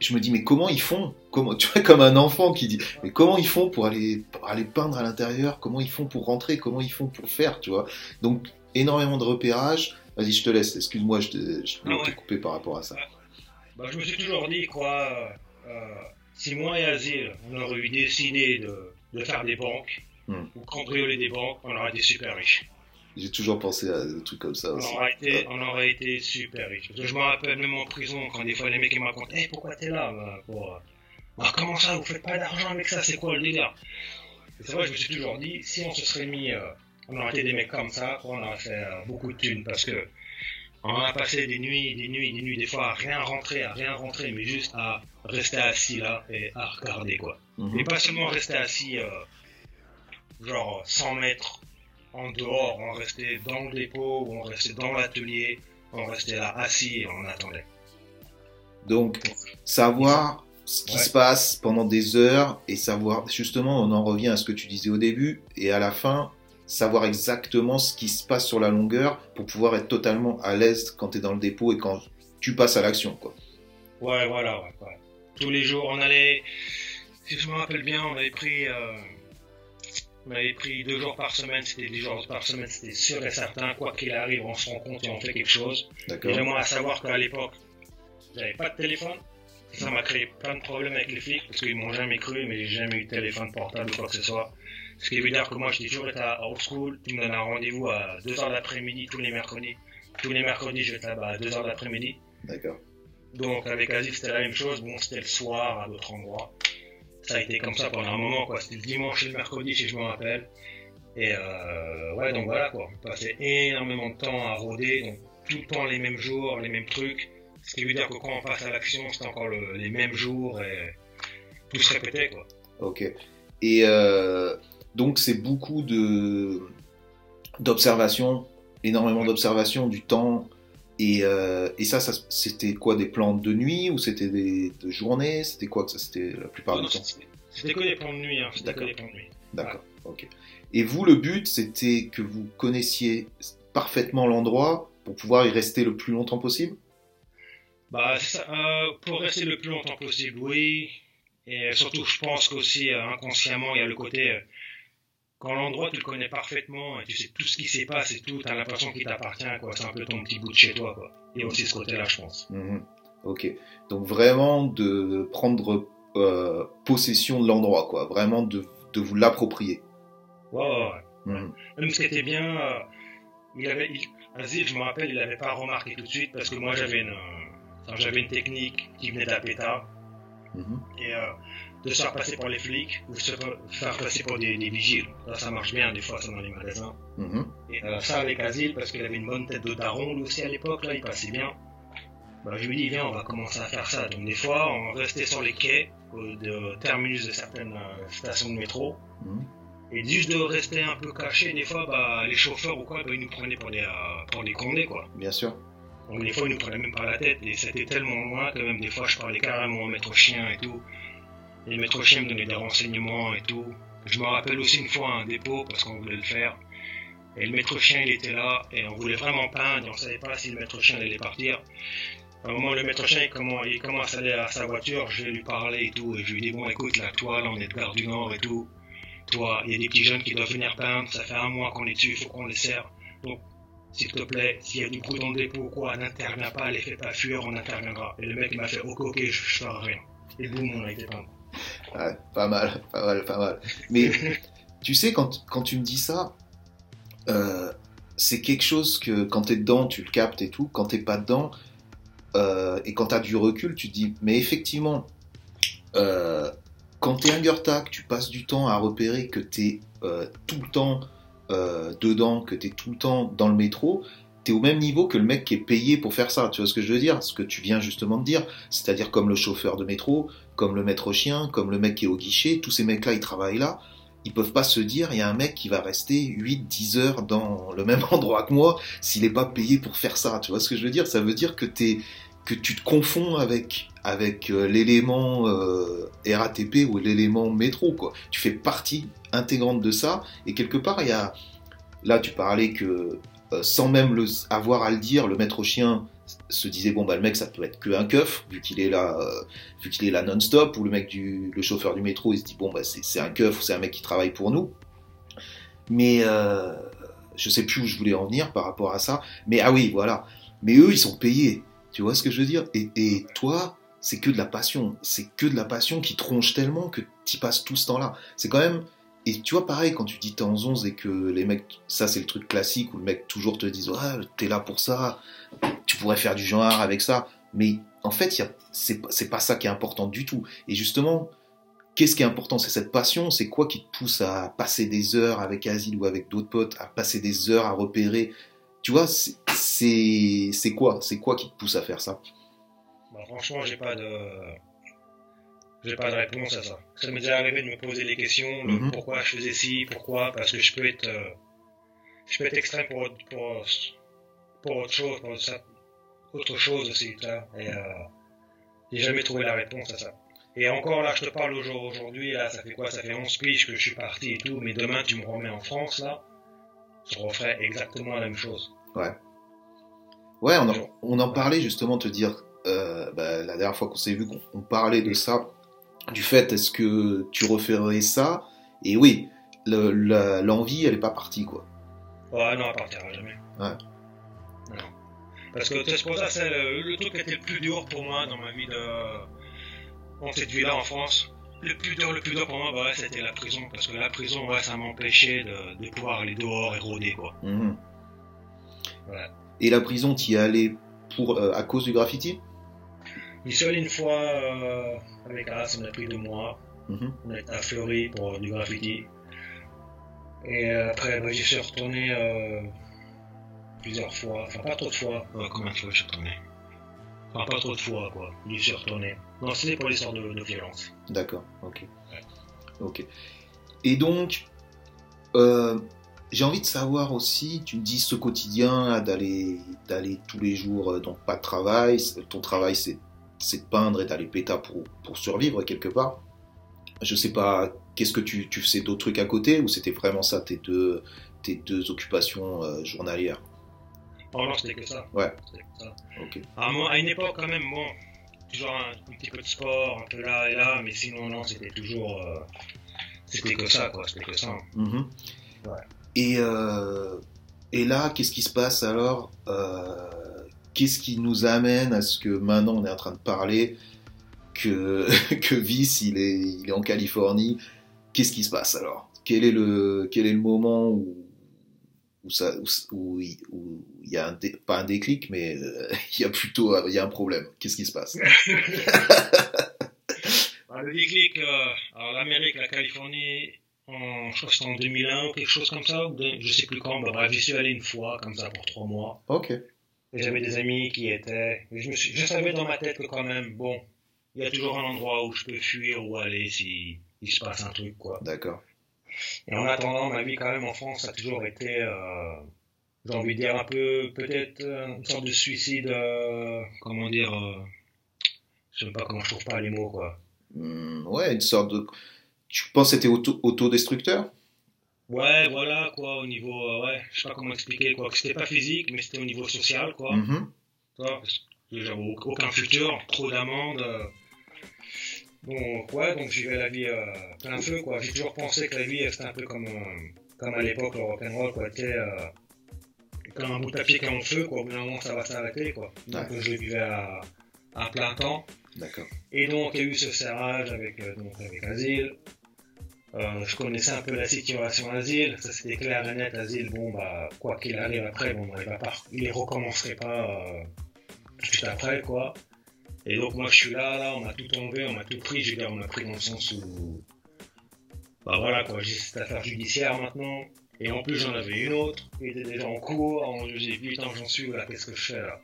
Je me dis, mais comment ils font? Comment, Tu vois, comme un enfant qui dit, mais comment ils font pour aller, pour aller peindre à l'intérieur? Comment ils font pour rentrer? Comment ils font pour faire, tu vois? Donc, énormément de repérage. Vas-y, je te laisse. Excuse-moi, je te- je Ah ouais. te couper par rapport à ça. Bah, je me suis toujours dit, quoi, euh, si moi et Azil, on aurait eu décidé de, de faire des banques, Hmm. ou cambrioler des banques, on aurait été super riches. J'ai toujours pensé à des trucs comme ça On aussi. aurait été, on aurait été super riches. Parce que je me rappelle même en prison, quand des fois les mecs ils me racontent, hey, pourquoi t'es là bah, pour, euh, bah, Comment ça, vous faites pas d'argent avec ça, c'est quoi le délire C'est vrai, je me suis toujours dit, si on se serait mis, euh, on aurait été des mecs comme ça, quoi, on aurait fait euh, beaucoup de thunes, parce que on a passé des nuits, des nuits, des nuits, des fois à rien rentrer, à rien rentrer, mais juste à rester assis là et à regarder, quoi. Mhm. Et pas seulement rester assis, euh, genre 100 mètres en dehors, on restait dans le dépôt, ou on restait dans l'atelier, on restait là assis et on attendait. Donc, savoir ce qui Ouais. se passe pendant des heures et savoir, justement, on en revient à ce que tu disais au début et à la fin, savoir exactement ce qui se passe sur la longueur pour pouvoir être totalement à l'aise quand tu es dans le dépôt et quand tu passes à l'action, quoi. Ouais, voilà, ouais, ouais. Tous les jours, on allait, si je me rappelle bien, on avait pris, euh, on avait pris deux jours par semaine, c'était des jours par semaine, c'était sûr et certain, quoi qu'il arrive, on se rend compte et on fait quelque chose. D'accord moi, à savoir qu'à l'époque, j'avais pas de téléphone. Ça m'a créé plein de problèmes avec les flics parce qu'ils m'ont jamais cru, mais j'ai jamais eu de téléphone portable ou quoi que ce soit. Ce qui veut dire que moi, j'ai toujours à old school. Tu me donnes un rendez-vous à 2h de l'après-midi tous les mercredis. Tous les mercredis, je vais être là-bas à 2h de l'après-midi. D'accord. Donc, avec Aziz, c'était la même chose. Bon, c'était le soir à d'autres endroits. Ça a été comme ça pendant un moment, quoi. C'était le dimanche et le mercredi, si je me rappelle. Et euh, ouais, donc voilà, quoi. On passait énormément de temps à rôder, donc tout le temps les mêmes jours, les mêmes trucs. Ce qui veut dire que quand on passe à l'action, c'est encore le- les mêmes jours et, tout se répétait, quoi. Ok. Et euh, donc, c'est beaucoup de d'observation, énormément d'observation du temps. Et, euh, et ça, ça c'était quoi Des plans de nuit ou c'était des de journée? C'était quoi que ça C'était la plupart Non, du non, temps? c'était que des plans de nuit, hein. C'était que des plans de nuit. D'accord. Ok. Et vous, le but, c'était que vous connaissiez parfaitement l'endroit pour pouvoir y rester le plus longtemps possible? Bah, ça, euh, pour rester le plus longtemps possible, oui. Et surtout, je pense qu'aussi, euh, inconsciemment, il y a le côté, euh, quand l'endroit, tu le connais parfaitement, et tu sais tout ce qui s'y passe et tout, t'as l'impression qu'il t'appartient, quoi. C'est un peu ton petit bout de chez toi, quoi. A aussi ce côté-là, je pense. Mhm. Ok. Donc vraiment de prendre euh, possession de l'endroit, quoi. Vraiment de, de vous l'approprier. Ouais, ouais, ouais. Mhm. Même ce qui était bien, euh, il avait, il, je me rappelle, il avait pas remarqué tout de suite, parce que moi, j'avais une, euh, j'avais une technique qui venait d'Apeta, Mhm. et euh, de se faire passer pour les flics, ou se faire passer pour des, des vigiles. Là, ça marche bien, des fois, ça, dans les magasins. Mhm. Et euh, ça avec Asile, parce qu'il avait une bonne tête de daron, lui aussi à l'époque, là, il passait bien. Bah, je lui dis, viens, on va commencer à faire ça. Donc des fois, on restait sur les quais de terminus de certaines euh, stations de métro. Mhm. Et juste de rester un peu caché, des fois, bah, les chauffeurs ou quoi, bah, ils nous prenaient pour des, euh, pour des condés, quoi. Bien sûr. Donc des fois, ils nous prenaient même pas la tête, et c'était tellement loin que même des fois, je parlais carrément au maître chien et tout. Et le maître chien me donnait des renseignements et tout. Je me rappelle aussi une fois un dépôt, parce qu'on voulait le faire. Et le maître chien, il était là, et on voulait vraiment peindre, et on savait pas si le maître chien allait partir. À un moment, le maître chien, il commence, à aller à sa voiture, je lui parler et tout, et je lui dis, bon, écoute, là, toi, là, on est de Gare du Nord et tout. Toi, il y a des petits jeunes qui doivent venir peindre, ça fait un mois qu'on est dessus, il faut qu'on les serre. S'il te plaît, s'il y a du coup dans le dépôt ou quoi, n'interviens pas, les fais pas fuir, on interviendra. Et le mec, m'a fait, ok, ok, je, je ferai rien. Et boum, on a été peint. Ouais, pas mal, pas mal, pas mal. Mais tu sais, quand, quand tu me dis ça, euh, c'est quelque chose que quand t'es dedans, tu le captes et tout. Quand t'es pas dedans, euh, et quand t'as du recul, tu te dis, mais effectivement, euh, quand t'es un Gurtak, tu passes du temps à repérer que t'es euh, tout le temps euh, dedans, que t'es tout le temps dans le métro, t'es au même niveau que le mec qui est payé pour faire ça. Tu vois ce que je veux dire? Ce que tu viens justement de dire, c'est-à-dire comme le chauffeur de métro, comme le maître chien, comme le mec qui est au guichet, tous ces mecs-là, ils travaillent là. Ils peuvent pas se dire, il y a un mec qui va rester 8, 10 heures dans le même endroit que moi s'il est pas payé pour faire ça. Tu vois ce que je veux dire? Ça veut dire que t'es, que tu te confonds avec, avec euh, l'élément euh, RATP ou l'élément métro, quoi. Tu fais partie intégrante de ça. Et quelque part, il y a, là, tu parlais que, euh, sans même le, avoir à le dire, le maître chien se disait bon bah le mec ça peut être que un keuf vu qu'il est là vu qu'il est là non-stop ou le mec du le chauffeur du métro il se dit bon bah c'est un keuf ou c'est un mec qui travaille pour nous mais je sais plus où je voulais en venir par rapport à ça mais ah oui voilà mais eux ils sont payés tu vois ce que je veux dire? Et, et toi c'est que de la passion c'est que de la passion qui tronche tellement que tu passes tout ce temps là c'est quand même et tu vois, pareil, quand tu dis t'es en 11 et que les mecs, ça c'est le truc classique où le mec toujours te dit, ouais, t'es là pour ça, tu pourrais faire du genre avec ça. Mais en fait, c'est pas ça qui est important du tout. Et justement, qu'est-ce qui est important? C'est cette passion, c'est quoi qui te pousse à passer des heures avec Asile ou avec d'autres potes, à passer des heures à repérer Tu vois, c'est- quoi C'est quoi qui te pousse à faire ça? Bon, franchement, j'ai pas de. J'ai pas de réponse à ça. Ça m'est déjà arrivé de me poser les questions, Mhm. pourquoi je faisais ci, pourquoi, parce que je peux être, euh, je peux être extrême pour, autre- pour, pour autre chose, pour autre chose aussi, tu vois. Et, euh, j'ai jamais trouvé la réponse à ça. Et encore là, je te parle au jour- aujourd'hui, là, ça fait quoi? Ça fait 11 piges que je suis parti et tout, mais demain, tu me remets en France, là, je referai exactement la même chose. Ouais, on en, on en parlait justement, te dire, euh, bah, la dernière fois qu'on s'est vu, qu'on on parlait de ça, du fait, est-ce que tu referais ça? Et oui, le- l'envie, elle est pas partie, quoi. Ouais, non, elle partira jamais. Ouais. Non. Parce que c'est pour ça, c'est le, le truc qui était le plus dur pour moi dans ma vie de. Dans cette vie-là en France. Le plus dur, le plus dur pour moi, bah ouais, c'était la prison. Parce que la prison, ouais, ça m'empêchait de, de pouvoir aller dehors et rôder, quoi. Mhm. Ouais. Et la prison, t'y es allé pour, euh, à cause du graffiti? J'y suis allé une fois euh, avec As, on a pris deux mois. Mhm. On est à Fleury pour du graffiti. Et euh, après, bah, j'y suis retourné plusieurs fois. Enfin, pas trop de fois. Ouais, combien de fois je suis retourné? Enfin, pas trop de fois, quoi. Il suis retourné. Non, c'était pour l'histoire de, de violence. D'accord, ok. Ok. Et donc, euh, j'ai envie de savoir aussi, tu me dis ce quotidien d'aller d'aller tous les jours, euh, donc pas de travail, ton travail c'est de peindre et d'aller péta pour, pour survivre quelque part. Je sais pas, qu'est-ce que tu, tu faisais d'autres trucs à côté ou c'était vraiment ça tes deux, tes deux occupations euh, journalières? Oh non, c'était que ça. Ouais. Que ça. Ok. À, moi, à une époque, quand même, bon, toujours un, un, petit peu de sport, un peu là et là, mais sinon, non, c'était toujours. Euh, c'était que ça, quoi, c'était que ça. Mm -hmm. Ouais. Et, euh, et là, qu'est-ce qui se passe alors euh, Qu'est-ce qui nous amène à ce que maintenant on est en train de parler que, que Vice, il est, il est en Californie? Qu'est-ce qui se passe alors? Quel est, le, quel est le moment où, où, ça, où, où, il, où il y a un dé, pas un déclic, mais euh, il y a plutôt il y a un problème Qu'est-ce qui se passe? Le déclic, euh, alors l'Amérique, la Californie, en, je crois que c'était en 2001 ou quelque chose comme ça, ou de, je sais plus quand, bah, bref, j'y suis allé une fois, comme ça, pour trois mois. Ok. Et j'avais des amis qui étaient, je, me suis, je savais dans ma tête que quand même, bon, il y a toujours un endroit où je peux fuir ou aller si il se passe un truc, quoi. D'accord. Et en attendant, ma vie quand même en France a toujours été, euh, j'ai envie de dire un peu, peut-être une sorte de suicide, euh, comment dire, euh, je sais pas comment je trouve pas les mots, quoi. Mmh, ouais, une sorte de, tu penses que c'était auto, autodestructeur? Ouais, voilà, quoi, au niveau, euh, ouais, je sais pas comment expliquer, quoi, que c'était pas physique, mais c'était au niveau social, quoi. mm -hmm. parce que j'avais aucun futur, trop d'amendes. Donc, ouais, donc je vivais la vie euh, plein feu, quoi. J'ai toujours pensé que la vie, c'était un peu comme, euh, comme à l'époque, le rock'n'roll, quoi, était euh, comme un bout de papier qui est en feu, quoi. Au bout d'un moment, ça va s'arrêter, quoi. Donc, je vivais à, à plein temps. D'accord. Et donc, il y a eu ce serrage avec, euh, donc, avec Asile. Euh, je connaissais un peu la situation Asile. Ça, c'était clair et net. Asile, bon, bah, quoi qu'il arrive après, bon, bah, il va pas, il ne recommencerait pas euh, suite après, quoi. Et donc, moi, je suis là, là, on m'a tout enlevé, on m'a tout pris. Je veux dire, on m'a pris dans le sens où, bah, voilà, quoi, j'ai cette affaire judiciaire maintenant. Et en plus, j'en avais une autre qui était déjà en cours. En, je dis, putain, j'en suis là, qu'est-ce que je fais, là?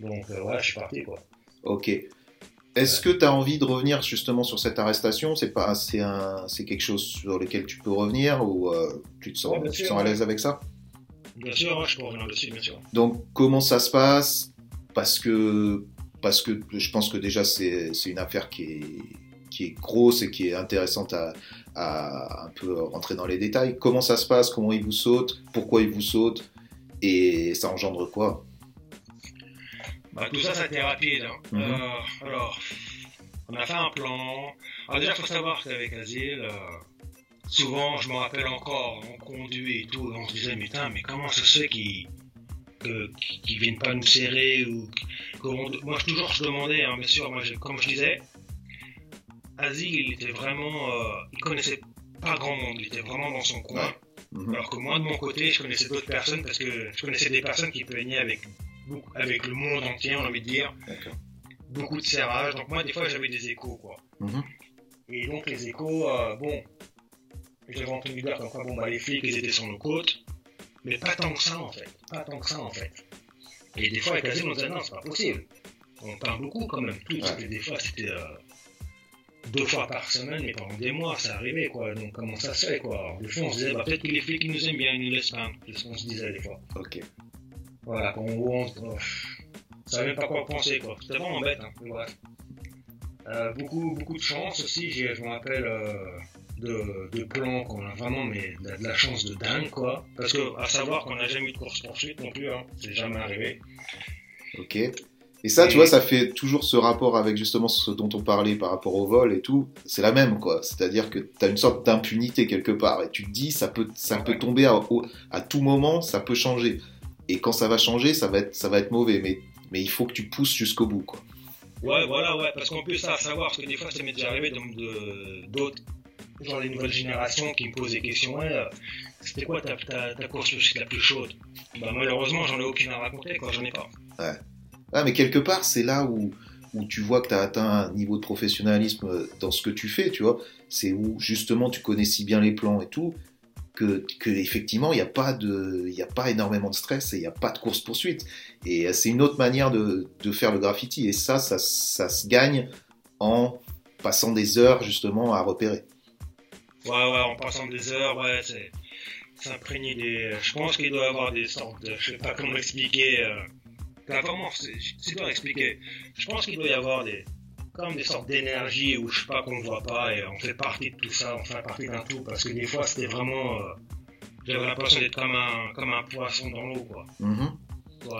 Donc, euh, voilà, je suis parti, quoi. Ok. Est-ce que tu as envie de revenir justement sur cette arrestation? C'est pas, c'est un, c'est quelque chose sur lequel tu peux revenir ou euh, tu te sens, Ouais, tu te sens à l'aise avec ça? Bien sûr, je peux revenir dessus, bien sûr. Donc comment ça se passe? Parce que parce que je pense que déjà c'est c'est une affaire qui est qui est grosse et qui est intéressante à, à un peu rentrer dans les détails. Comment ça se passe? Comment ils vous sautent? Pourquoi ils vous sautent? Et ça engendre quoi? Bah, tout ça, ça a été rapide. hein. Mhm. Euh, alors, on a fait un plan. Alors déjà, il faut savoir qu'avec Asile, euh, souvent, je me rappelle encore, on conduit et tout, et on se disait, mais putain, mais comment ça se fait que- qu'ils viennent pas nous serrer ou qu'on- Moi, je, toujours, je demandais, hein, bien sûr, moi, je- comme je disais, Asile, il était vraiment... euh, il connaissait pas grand monde, il était vraiment dans son coin. Alors que moi, de mon côté, je connaissais d'autres personnes parce que je connaissais des personnes qui peignaient avec, avec le monde entier, on a envie de dire. Beaucoup de serrage. Donc moi, des fois, j'avais des échos, quoi. Mhm. Et donc, les échos, euh, bon, j'avais entendu dire quoi, bon, bah, les flics, ils étaient sur nos côtes. Mais pas tant que ça, en fait. Pas tant que ça, en fait. Et des fois, avec Azim, on disait, non, c'est pas possible. On parle beaucoup, quand même. Tout, Ouais. des fois, c'était euh, deux fois par semaine, mais pendant des mois, ça arrivait, quoi. Donc, comment ça se fait, quoi? Des fois, on se disait, bah, peut-être que les flics, nous aiment bien, ils nous laissent peindre. C'est ce qu'on se disait, des fois. Ok. Voilà, quand on, on, on savait même pas quoi penser, quoi. C'était vraiment bête, hein, bref. Euh, beaucoup, beaucoup de chance aussi, je me rappelle euh, de, de plans qu'on a vraiment mais de, de la chance de dingue, quoi. Parce que, à savoir qu'on n'a jamais eu de course-poursuite non plus, hein. C'est jamais arrivé. Ok. Et ça, tu vois, ça fait toujours ce rapport avec justement ce dont on parlait par rapport au vol et tout. C'est la même, quoi. C'est-à-dire que tu as une sorte d'impunité quelque part et tu te dis, ça peut, ça peut tomber à, à tout moment, ça peut changer. Et quand ça va changer, ça va être, ça va être mauvais. Mais, mais il faut que tu pousses jusqu'au bout, quoi. Ouais, voilà, ouais, parce qu'en plus, ça, à savoir, parce que des fois, ça m'est déjà arrivé de- d'autres, genre les nouvelles générations qui me posent des questions, ouais, euh, c'était quoi ta, course la plus chaude? Bah, malheureusement, j'en ai aucune à raconter, quoi, j'en ai pas. Ah, mais quelque part, c'est là où, où tu vois que tu as atteint un niveau de professionnalisme dans ce que tu fais, tu vois. C'est où, justement, tu connais si bien les plans et tout. que, que effectivement il n'y a pas a pas énormément de stress et il n'y a pas de course poursuite et c'est une autre manière de, de, faire le graffiti et ça, ça ça se gagne en passant des heures justement à repérer ouais ouais en passant des heures ouais c'est s'imprégner des je pense qu'il doit y avoir des sortes de je sais pas comment expliquer euh, vraiment c'est dur à expliquer je pense qu'il doit y avoir des comme des sortes d'énergie où je sais pas qu'on ne voit pas et on fait partie de tout ça, on fait partie d'un tout parce que des fois c'était vraiment, euh, j'avais l'impression d'être comme un, comme un poisson dans l'eau quoi. Mm-hmm.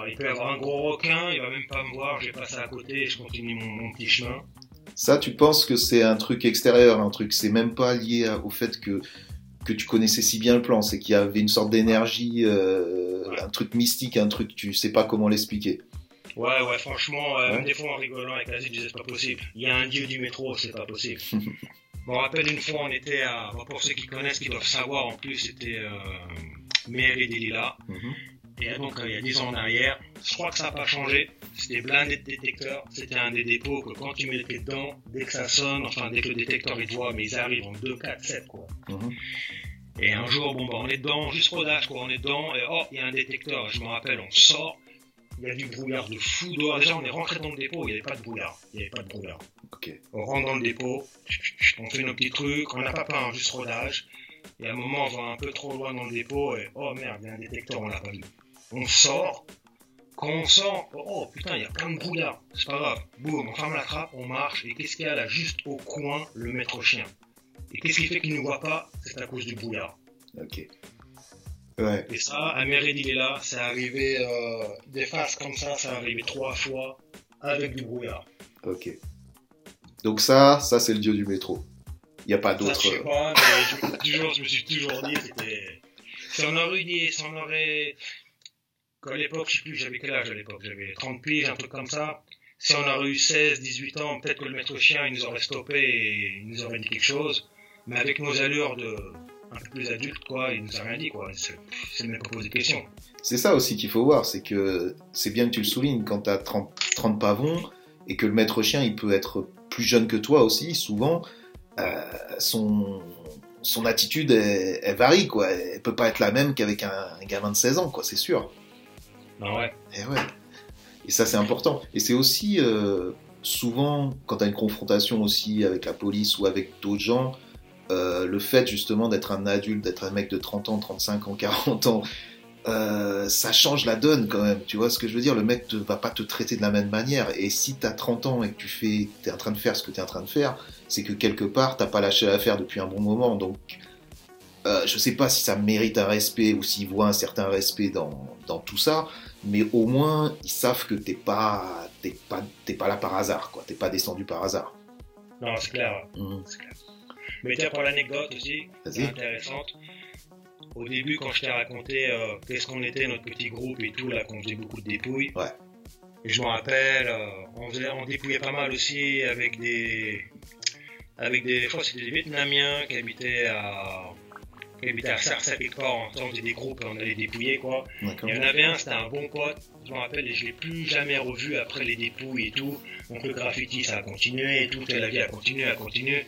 Il peut y avoir un gros requin, il va même pas me voir, j'ai passé à côté et je continue mon, petit chemin. Ça, tu penses que c'est un truc extérieur, un truc, c'est même pas lié au fait que que tu connaissais si bien le plan, c'est qu'il y avait une sorte d'énergie, euh, un truc mystique, un truc, tu sais pas comment l'expliquer. Ouais, ouais, franchement, euh, des fois en rigolant avec Asie, je disais c'est pas possible. Il y a un dieu du métro, c'est pas possible. Je me rappelle une fois, on était à, pour ceux qui connaissent, qui doivent savoir, en plus, c'était euh, Mairie des Lilas. Et donc, euh, il y a 10 ans en arrière, je crois que ça n'a pas changé. C'était blindé de détecteurs. C'était un des dépôts que quand tu mets le pied dedans, dès que ça sonne, enfin, dès que le détecteur il te voit, mais ils arrivent en 2, 4, 7, quoi. Mhm. Et un jour, bon, bah, on est dedans, juste rodage, quoi, on est dedans, et oh, il y a un détecteur. Je me rappelle, on sort, il y a du brouillard de fou dehors. Déjà, on est rentré dans le dépôt, il n'y avait pas de brouillard. Il n'y avait pas de brouillard. On rentre dans le dépôt, on fait nos petits trucs, on n'a pas peur, juste rodage. Et à un moment, on va un peu trop loin dans le dépôt et oh merde, il y a un détecteur, on l'a pas vu. On sort. Quand on sort, oh putain, il y a plein de brouillard. C'est pas grave. Boum, on ferme la trappe, on marche. Et qu'est-ce qu'il y a là, juste au coin, le maître chien? Et qu'est-ce qui fait qu'il ne voit pas? C'est à cause du brouillard. Ok. Et ça, à il est là, c'est arrivé euh, des phases comme ça, ça arrivé trois fois avec du brouillard. Ok. Donc ça, ça c'est le dieu du métro. Il n'y a pas d'autre. Je sais pas, mais je, toujours, je me suis toujours dit, c'était. Si on aurait dit, si on aurait. Qu'à l'époque, je sais plus, j'avais quel âge à l'époque J'avais 30 piges, un truc comme ça. Si on aurait eu 16, 18 ans, peut-être que le maître chien, il nous aurait stoppé et il nous aurait dit quelque chose. Mais avec nos allures de un peu plus adulte, quoi, il nous a rien dit, quoi. C'est même pas posé de questions. C'est ça aussi qu'il faut voir, c'est que c'est bien que tu le soulignes, quand tu as 30, 30 pavons et que le maître chien, il peut être plus jeune que toi aussi, souvent, euh, son, son attitude, elle, varie, quoi. Elle peut pas être la même qu'avec un, gamin de 16 ans, quoi, c'est sûr. Ah ouais. Et ouais. Et ça, c'est important. Et c'est aussi, euh, souvent, quand tu as une confrontation aussi avec la police ou avec d'autres gens, euh, le fait justement d'être un adulte, d'être un mec de 30 ans, 35 ans, 40 ans, euh, ça change la donne quand même. Tu vois ce que je veux dire? Le mec ne va pas te traiter de la même manière. Et si tu as 30 ans et que tu fais, es en train de faire ce que tu es en train de faire, c'est que quelque part, t'as pas lâché l'affaire depuis un bon moment. Donc, je sais pas si ça mérite un respect ou s'ils voient un certain respect dans, dans, tout ça, mais au moins, ils savent que t'es pas, pas, pas là par hasard, quoi. T'es pas descendu par hasard. Non, c'est clair. Mmh. clair. Mais tiens, pour l'anecdote aussi, intéressante. Au début, quand je t'ai raconté euh, qu'est-ce qu'on était, notre petit groupe et tout, là, qu'on faisait beaucoup de dépouilles. Ouais. Et je me rappelle, euh, on, faisait, on dépouillait pas mal aussi avec des. Avec des. Je crois c'était des Vietnamiens qui habitaient à qui habitait à Sarsa quelque part, on faisait des groupes et on allait dépouiller quoi. Il y en avait un, c'était un bon pote, je me rappelle, et je l'ai plus jamais revu après les dépouilles et tout. Donc le graffiti ça a continué et tout, et la vie a continué, a continué.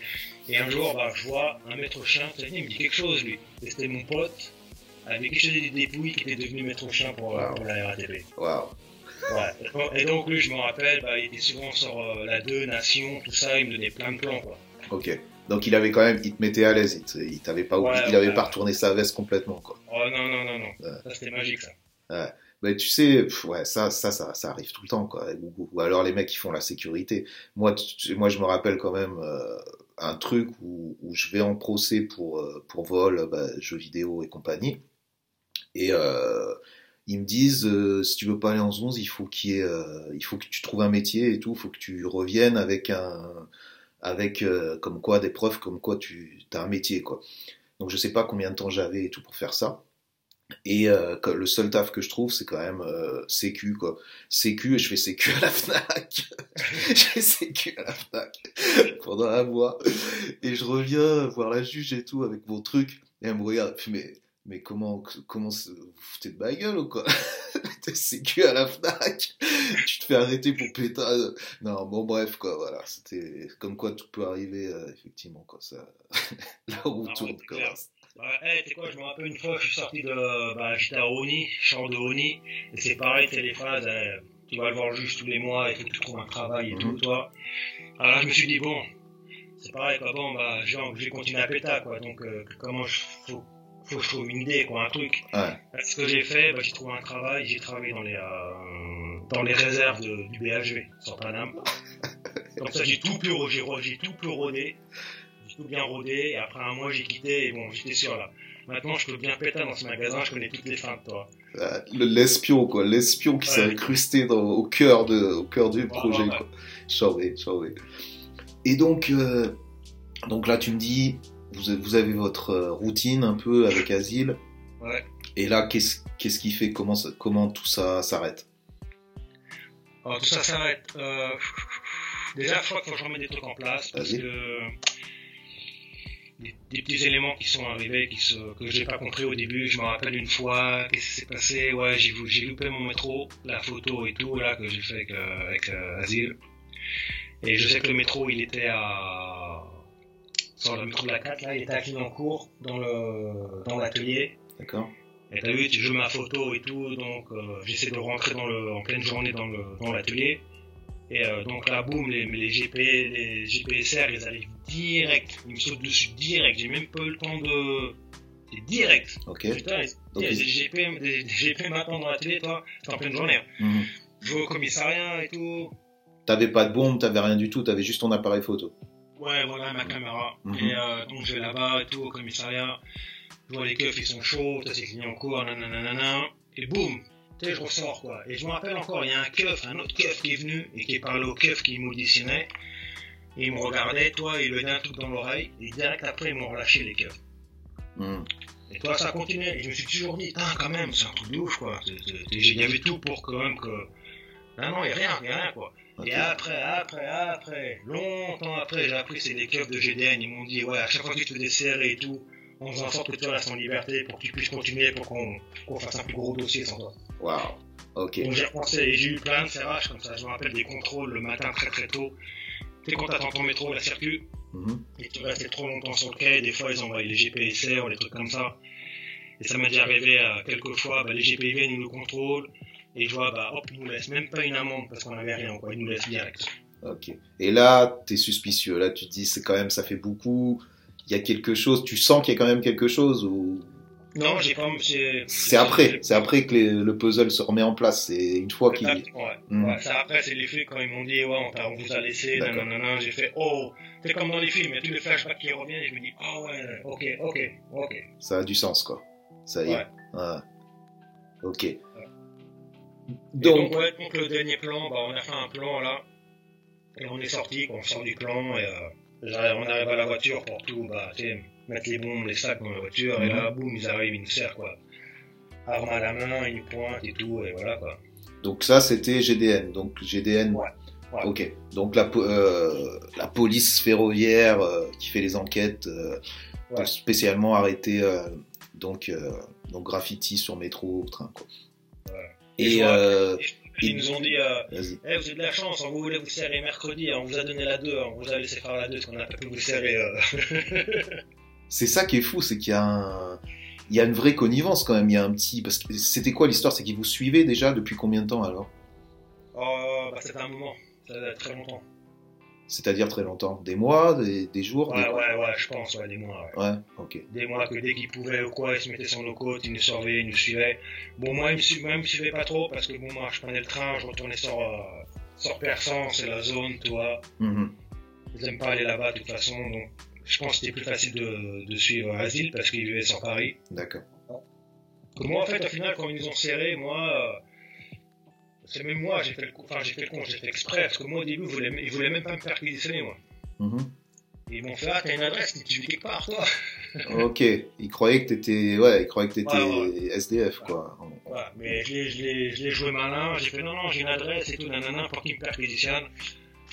Et un jour, bah, je vois un maître chien, il me dit quelque chose lui. Et c'était mon pote avec qui je faisais des dépouilles qui était devenu maître chien pour, la RATP. Wow. Ouais. Et donc lui, je me rappelle, bah, il était souvent sur euh, la 2, Nation, tout ça, il me donnait plein de plans quoi. Ok. Donc il avait quand même, il te mettait à l'aise, il, t'avait pas, il avait pas retourné sa veste complètement quoi. Oh non non non non, ça c'était magique ça. Ouais. Mais tu sais, ouais, ça, ça, ça, ça arrive tout le temps quoi. Ou, alors les mecs qui font la sécurité. Moi, moi je me rappelle quand même euh, un truc où, où, je vais en procès pour euh, pour vol, bah, jeux vidéo et compagnie. Et euh, ils me disent euh, si tu veux pas aller en 11, il faut qu'il ait, il faut que tu trouves un métier et tout, il faut que tu reviennes avec un avec euh, comme quoi des preuves comme quoi tu as un métier quoi. Donc je sais pas combien de temps j'avais et tout pour faire ça. Et euh, le seul taf que je trouve, c'est quand même euh, sécu quoi. Sécu et je fais sécu à la Fnac. je fais sécu à la Fnac pendant un mois. Et je reviens voir la juge et tout avec mon truc. Et elle me regarde, mais mais comment, comment, vous foutez de ma gueule ou quoi? T'es sécu à la FNAC Tu te fais arrêter pour pétard Non, bon bref, quoi, voilà. C'était comme quoi tout peut arriver, euh, effectivement, quoi. Ça... la roue tourne, quoi. Bah, hey, tu sais quoi, je me rappelle une fois, je suis sorti de. Bah, j'étais à Oni, champ de Oni, et c'est pareil, c'est les phrases, eh, tu vas le voir juste tous les mois, que tu trouves un travail et tout, toi. Alors là, je me suis dit, bon, c'est pareil, quoi, bon, bah, j'ai j'ai continué à péta, quoi, donc, euh, comment je. Faut, faut que je trouve une idée, quoi, un truc. Ouais. Ce que j'ai fait, bah, j'ai trouvé un travail, j'ai travaillé dans les, euh, dans les réserves de- du BHV, sur Paname. Comme ça, j'ai tout pu, j'ai, j'ai tout pu rodé, j'ai tout bien rodé, et après un mois, j'ai quitté, et bon, j'étais sûr, là. Maintenant, je peux bien péter dans ce magasin, je connais toutes les fins de toi. Euh, le- L'espion, quoi. L'espion qui s'est Ouais. incrusté dans, au cœur de, au cœur du Ouais, projet, ouais. quoi. Et donc, euh, donc là, tu me dis, vous, avez- votre euh, routine un peu avec Asile. Ouais. Et là, qu'est-ce qui fait comment, ça- comment tout ça s'arrête? Alors, tout ça s'arrête. Euh, déjà, je crois qu'il faut que je remette des trucs en place, parce que des, des petits éléments qui sont arrivés, qui se, que j'ai pas compris au début. Je me rappelle une fois, qu'est-ce qui s'est passé? Ouais, j'ai j'ai loupé mon métro, la photo et tout, là, que j'ai fait avec, euh, avec euh, Asile. Et je sais que le métro, il était à... Sur le métro de la 4, là, il était à Clignancourt, dans le dans l'atelier. D'accord Et t'as vu, tu joues ma photo et tout, donc euh, j'essaie de rentrer dans le, en pleine journée dans le dans l'atelier. Et euh, donc là, boum, les, les GP, les GPSR, ils arrivent direct. Ils me sautent dessus direct. J'ai même pas eu le temps de. C'est direct. Ok. Putain, il y a des GP, des, des GP maintenant dans l'atelier, toi. C'est en pleine journée. Mhm. Je vais au commissariat et tout. T'avais pas de bombe, t'avais rien du tout, t'avais juste ton appareil photo. Ouais, voilà ma caméra. Mhm. Et euh, donc je vais là-bas et tout au commissariat. Je vois les keufs, ils sont chauds, ça c'est fini en cours, nanana. Et boum, tu sais, je ressors quoi. Et je me rappelle encore, il y a un keuf, un autre keuf qui est venu et qui est parlé au keuf qui m'auditionnait. Et il me regardait, toi, il lui donnait un truc dans l'oreille. Et direct après, ils m'ont relâché les keufs. Mhm. Et toi, ça continuait. Et je me suis toujours dit, putain, quand même, c'est un truc de ouf quoi. Il y avait tout pour quand même que. Non, non, il n'y a rien, il n'y a rien quoi. Et après, après, après, longtemps après, j'ai appris que c'est des keufs de GDN. Ils m'ont dit, ouais, à chaque fois que tu te fais des serrés et tout, on faisait en sorte que tu restes en liberté pour que tu puisses continuer, pour qu'on fasse un plus gros dossier sans toi. Waouh. Ok. Donc j'ai repensé et j'ai eu plein de serrages comme ça. Je me rappelle des contrôles le matin très très tôt. Tu sais, quand t'attends ton métro, la circuit, Mhm. et tu restais trop longtemps sur le quai, des fois ils envoyaient les GPSR ou les trucs comme ça. Et ça m'est déjà arrivé euh, quelques fois, bah, les GP viennent, ils nous contrôlent, et je vois, bah hop, ils nous laissent même pas une amende parce qu'on avait rien, quoi, ils nous laissent direct. Ok. Et là, t'es suspicieux. Là, tu te dis, c'est quand même, ça fait beaucoup. Il y a quelque chose. Tu sens qu'il y a quand même quelque chose ou? Non, j'ai pas. C'est c'est après. C'est après que les- le puzzle se remet en place. C'est une fois qu'il. Ouais, Hmm. ouais, c'est après, c'est les flics quand ils m'ont dit, ouais, on, vous a laissé, nanana, j'ai fait, oh, c'est comme dans les films, il y a tous les flashbacks qui reviennent, et je me dis, ah ouais, ok, ok, ok. Ça a du sens, quoi. Ça y est. Ouais. Ouais. Ok. Donc, donc, ouais, donc le dernier plan, bah, on a fait un plan là, et on est sorti, on sort du plan, et euh, j'arrive- on arrive à la voiture pour tout, bah, tu sais, mettre les bombes, les sacs dans la voiture, et Mhm. là, boum, ils arrivent, ils nous serrent, quoi. Arme à la main, nous pointent et tout, et voilà, quoi. donc ça, c'était GDN. Donc GDN. Ouais. Ouais. Ok. Donc la, euh, la police ferroviaire euh, qui fait les enquêtes, euh, Ouais. spécialement arrêter euh, donc euh, donc graffiti sur métro, train, quoi. Ouais. Et euh, Ils nous ont dit, euh, vas-y. Eh, vous avez de la chance, on vous voulait vous serrer mercredi, on vous a donné la 2, on vous a laissé faire la 2, parce qu'on n'a pas pu vous serrer. euh. C'est ça qui est fou, c'est qu'il y a un, il y a une vraie connivence quand même. Il y a un petit, parce que c'était quoi l'histoire, c'est qu'ils vous suivaient déjà depuis combien de temps alors? Oh, bah c'était un moment, ça très longtemps. C'est-à-dire très longtemps, des mois, des, des jours. Ouais, des... ouais, ouais, je pense, ouais, des mois. Ouais. Ouais, ok. Des mois que dès qu'ils pouvaient ou quoi, ils se mettaient sur nos côtes, ils nous surveillaient, ils nous suivaient. Bon, moi, ils me, su- moi, ils me suivaient pas trop, parce que bon, moi, je prenais le train, je retournais sur, euh, sur Persan, c'est la zone, tu vois. Ils aiment pas aller là-bas de toute façon, donc je pense que c'était plus facile de, de suivre Asile, parce qu'ils vivaient sur Paris. D'accord. Moi, en fait, au final, quand ils nous ont serrés, moi, euh, c'est même moi, j'ai fait le con, enfin, j'ai fait le con, j'ai fait exprès, parce que moi, au début, ils voulaient, ils voulaient même pas me perquisitionner, moi. Et ils m'ont fait, ah, t'as une adresse, tu vis quelque part, toi. Ok, ils croyaient que t'étais, ouais, ils croyaient que t'étais Ouais, SDF, quoi. Mais je l'ai, je l'ai, je l'ai joué malin, j'ai fait, non, non, j'ai une adresse et tout, nanana, pour qu'ils me perquisitionnent.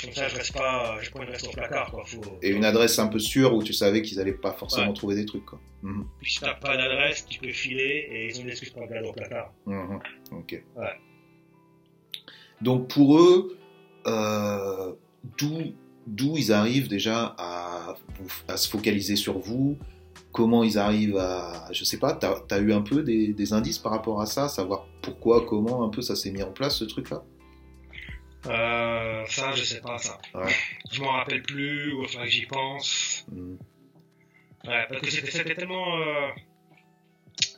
Comme ça, je reste pas, je prends une reste au placard, quoi. Faut, Et une adresse un peu sûre où tu savais qu'ils allaient pas forcément Ouais. trouver des trucs, quoi. Mhm. Puis si t'as pas d'adresse, tu peux filer, et ils ont des excuses pour le garder au placard. Mhm. Ok. Ouais. Donc pour eux, euh, d'où ils arrivent déjà à, se focaliser sur vous, comment ils arrivent à. Je sais pas, t'as as eu un peu des, des indices par rapport à ça, savoir pourquoi, comment un peu ça s'est mis en place ce truc-là? Euh, ça, je sais pas ça. Ouais. Je m'en rappelle plus, ou enfin j'y pense. Hmm. Ouais, parce que c'était c'était tellement. euh,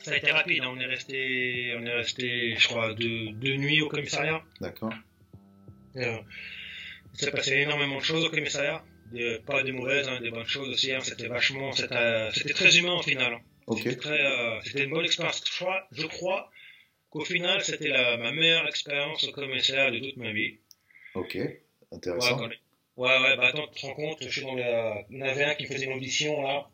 Ça a été rapide, hein. on est resté, on est resté, je crois, deux, deux nuits au commissariat. D'accord. Euh, il s'est passé énormément de choses au commissariat. Pas des mauvaises, hein, des bonnes choses aussi. hein. C'était vachement, c'était c'était très humain au final. hein. Ok. C'était très, euh, c'était une bonne expérience. Je crois, je crois qu'au final, c'était la- ma meilleure expérience au commissariat de toute ma vie. Ok. Ouais, Intéressant. quand- ouais, ouais, bah attends, tu te rends compte, je suis dans le... il y en avait un qui faisait une audition là,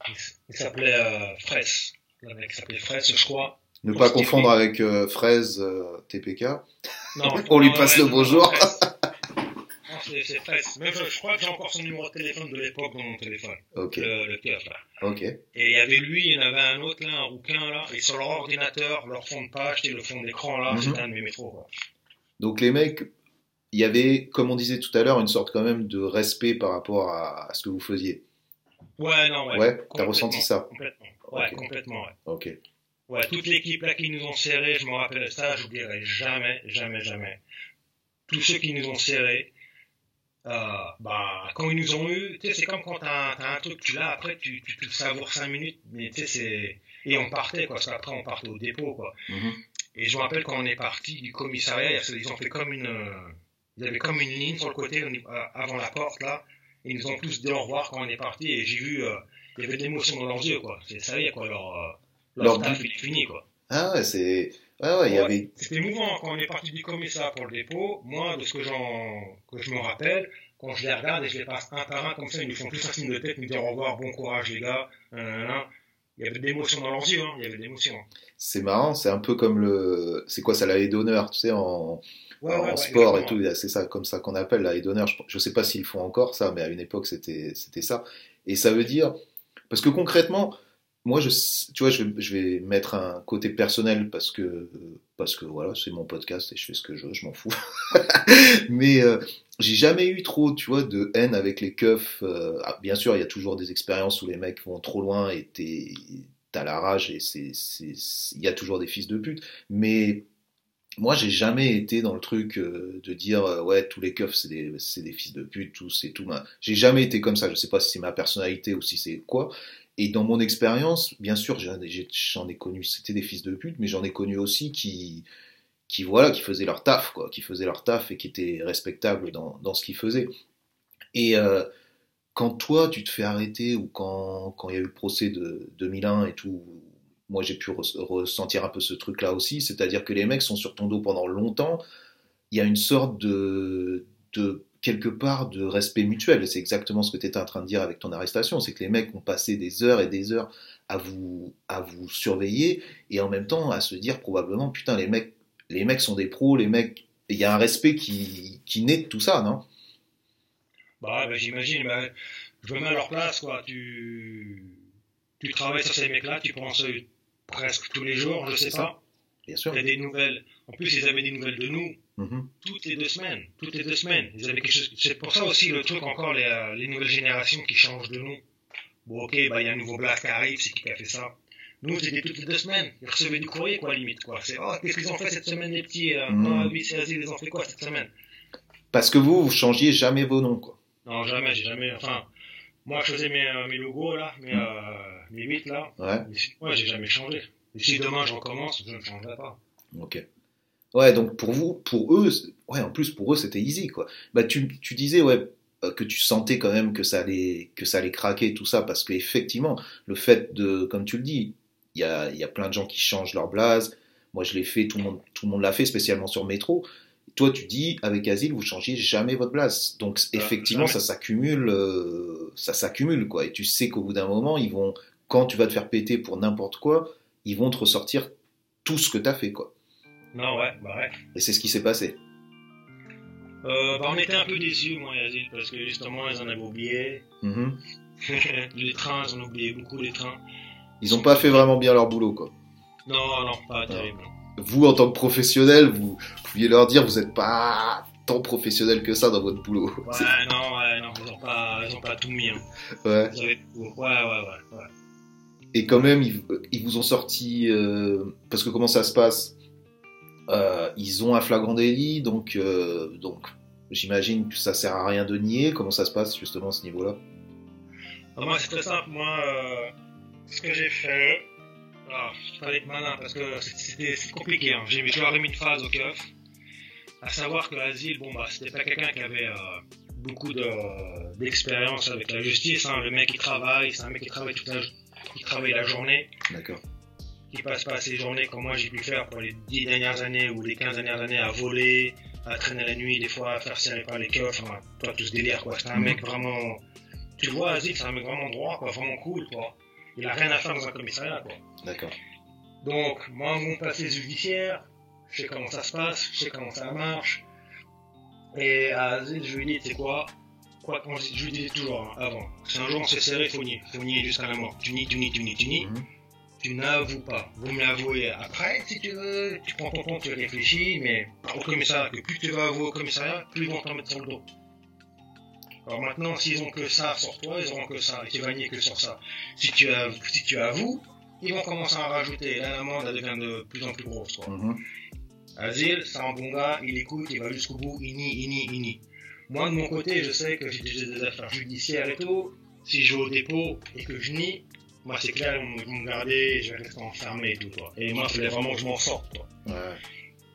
il s'appelait euh, Fraisse. Mec s'appelait Fraisse, je crois. Ne pas confondre avec euh, Fraise euh, TPK. Non, On lui passe le bonjour. Non, c'est. Même je, je crois que j'ai encore son numéro de téléphone de l'époque dans mon téléphone, Ok. le, le là. Ok. Et il y avait lui, il y en avait un autre là, un rouquin là, et sur leur ordinateur, leur fond de page et le fond d'écran là, Mhm. c'était un de mes métros. Quoi. Donc les mecs, il y avait, comme on disait tout à l'heure, une sorte quand même de respect par rapport à, à ce que vous faisiez. Ouais, non, ouais. Ouais, t'as ressenti ça. Complètement. Ouais, complètement, ouais. Ok. Ouais, toute l'équipe là qui nous ont serrés, je me rappelle ça, je n'oublierai jamais, jamais, jamais. Tous ceux qui nous ont serrés, euh, bah, quand ils nous ont eu, tu sais, c'est comme quand t'as as un truc, tu l'as, après tu, tu, tu le savoures 5 minutes, mais tu sais, c'est. Et on partait, quoi, parce qu'après on partait au dépôt, quoi. Mhm. Et je me rappelle quand on est parti du commissariat, ils ont fait comme une. euh, Ils avaient comme une ligne sur le côté, euh, avant la porte, là. Et ils nous ont tous dit au revoir quand on est parti, et j'ai vu, euh, il y avait de l'émotion dans leurs yeux, quoi. C'est ça y est, quoi, leur. euh, Leur leur taf, il est fini, quoi. Ah ouais, c'est, ouais, ouais, il y avait, C'était émouvant quand on est parti du commissariat pour le dépôt. Moi, de ce que j'en, que je me rappelle, quand je les regarde et je les passe un par un comme ça, ils nous font tous un signe de tête, nous dire au revoir, bon courage les gars. Il y avait de l'émotion dans leurs yeux, hein. Il y avait de l'émotion. c'est marrant, c'est un peu comme le, c'est quoi ça, la haie d'honneur, tu sais, en, Ouais, en ouais, sport et tout, c'est ça, comme ça qu'on appelle la haie d'honneur. Je, je sais pas s'ils font encore ça, mais à une époque c'était, c'était ça. Et ça veut dire, parce que concrètement, moi, je, tu vois, je, vais- mettre un côté personnel parce que, parce que voilà, c'est mon podcast et je fais ce que je veux, je m'en fous. Mais euh, j'ai jamais eu trop, tu vois, de haine avec les keufs. euh, ah, bien sûr, il y a toujours des expériences où les mecs vont trop loin et t'as la rage et c'est- il y a toujours des fils de pute. Mais moi, j'ai jamais été dans le truc euh, de dire euh, ouais, tous les keufs c'est des, c'est des fils de pute, tous c'est tout. J'ai jamais été comme ça. Je sais pas si c'est ma personnalité ou si c'est quoi. Et dans mon expérience, bien sûr, j'en ai, ai connu, c'était des fils de pute, mais j'en ai connu aussi qui, qui voilà, qui faisaient leur taf, quoi, qui faisaient leur taf et qui étaient respectables dans, dans ce qu'ils faisaient. Et euh, quand toi, tu te fais arrêter ou quand quand il y a eu le procès de 2001 et tout, moi j'ai pu res- ressentir un peu ce truc-là aussi, c'est-à-dire que les mecs sont sur ton dos pendant longtemps. Il y a une sorte de quelque part de respect mutuel. C'est exactement ce que tu étais en train de dire avec ton arrestation. C'est que les mecs ont passé des heures et des heures à vous, à vous surveiller et en même temps à se dire probablement, putain, les mecs, les mecs sont des pros, les mecs, il y a un respect qui, qui naît de tout ça, non? Bah, bah, j'imagine, bah, je me mets à leur place, quoi. Tu, tu travailles sur ces mecs-là, tu penses euh, presque tous les jours, je sais pas. Bien sûr. Il y a des nouvelles. En plus, ils avaient des nouvelles de nous. Mhm. toutes les deux semaines, toutes les deux semaines. Ils avaient quelque chose. C'est pour ça aussi le truc encore les, euh, les nouvelles générations qui changent de nom. Bon ok, bah il y a un nouveau Black qui arrive, c'est qui qui a fait ça. Nous c'était toutes les deux semaines. Ils recevaient du courrier quoi limite quoi. C'est oh qu'est-ce qu'ils ont fait cette semaine les petits. Euh, Mhm. Ah oui c'est vas-y ils ont fait quoi cette semaine? Parce que vous, vous changiez jamais vos noms, quoi. Non jamais, j'ai jamais. Enfin moi je faisais mes, euh, mes logos là, mes, euh, mes 8 là. Ouais. Mais ouais j'ai jamais changé. Et si demain je recommence, je ne changerai pas. Ok. Ouais, donc pour vous, pour eux, ouais, en plus pour eux c'était easy quoi. Bah tu, tu disais ouais euh, que tu sentais quand même que ça allait que ça allait craquer tout ça parce qu'effectivement le fait de comme tu le dis, il y a y a plein de gens qui changent leur blase. Moi je l'ai fait, tout le monde tout le monde l'a fait spécialement sur métro. Toi tu dis avec Asile vous changiez jamais votre blase. Donc effectivement jamais. ça s'accumule euh, ça s'accumule quoi et tu sais qu'au bout d'un moment ils vont quand tu vas te faire péter pour n'importe quoi, ils vont te ressortir tout ce que t'as fait quoi. Non ouais, bah ouais. Et c'est ce qui s'est passé. Euh, bah on était un peu déçus moi et Yazid parce que justement ils en avaient oublié. Mhm. les trains, ils ont oublié beaucoup les trains. Ils ont pas fait vraiment bien leur boulot, quoi. Non, non, pas terrible. Vous, en tant que professionnel, vous pouviez leur dire, vous n'êtes pas tant professionnel que ça dans votre boulot. Ouais, non, ouais, non, ils ont pas, pas tout mis. Hein. Ouais. Ouais, ouais, ouais, ouais. et quand même, ils, ils vous ont sorti. euh, parce que comment ça se passe? Euh, Ils ont un flagrant délit, donc, euh, donc j'imagine que ça sert à rien de nier. Comment ça se passe justement à ce niveau-là? Moi, c'est très simple. Moi, ce que j'ai fait, alors, il fallait être malin parce que c'était c'est compliqué. Hein. J'ai- Je leur ai mis une phase au keuf. À savoir que l'asile, bon, bah, c'était pas quelqu'un qui avait euh, beaucoup de- d'expérience avec la justice. Hein. Le mec, il travaille, c'est un mec qui travaille toute la, qui travaille la journée, D'accord. qui passe pas ses journées comme moi j'ai pu faire pour les 10 dernières années ou les 15 dernières années à voler, à traîner la nuit, des fois à faire serrer par les keufs. Enfin, toi, tout ce délire, quoi. C'est un mec vraiment. Tu vois, Azil, c'est un mec vraiment droit, quoi, vraiment cool, quoi. Il a rien à faire dans un commissariat, quoi. D'accord. Donc, moi, mon passé judiciaire, je sais comment ça se passe, je sais comment ça marche. Et à Azil, je lui dis, tu sais quoi? Quoi qu'on je lui dis toujours hein, avant. Si un jour on s'est serré, faut nier. Faut nier jusqu'à la mort. Tu nies, tu nies, tu nies, tu nies. Mhm. Tu n'avoues pas. Vous me l'avouez après, si tu veux. Tu prends ton temps, tu réfléchis, mais au commissariat, que plus tu vas avouer au commissariat, plus ils vont t'en mettre sur le dos. Alors maintenant, s'ils ont que ça sur toi, ils auront que ça, et tu vas nier que sur ça. Si tu, avoues, si tu avoues, ils vont commencer à en rajouter. Là, l'amende, elle devient de plus en plus grosse. Quoi. Mhm. Asile, c'est un bon gars, il écoute, il va jusqu'au bout, il nie, il nie, il nie. Moi, de mon côté, je sais que j'ai déjà des affaires judiciaires et tout. Si je vais au dépôt et que je nie, moi, c'est clair, ils vont me garder, je vais rester enfermé et tout, quoi. Et moi, il fallait vraiment que je m'en sorte, quoi. Ouais.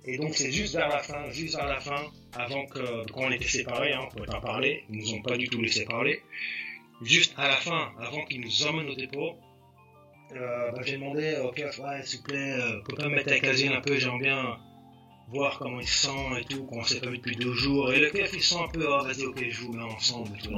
Et donc, c'est juste vers la fin, juste vers la fin, avant que, quand on était séparés, hein, on pouvait pas parler, ils nous ont pas du tout laissé parler. Juste à la fin, avant qu'ils nous emmènent au dépôt, euh, bah, j'ai demandé au ouais, s'il vous plaît, euh, peut pas me mettre avec Asile un peu, j'aimerais bien voir comment il se sent et tout, qu'on s'est pas vu depuis deux jours. Et le keuf, il sent un peu, oh, vas-y, ok, je vous mets ensemble et tout.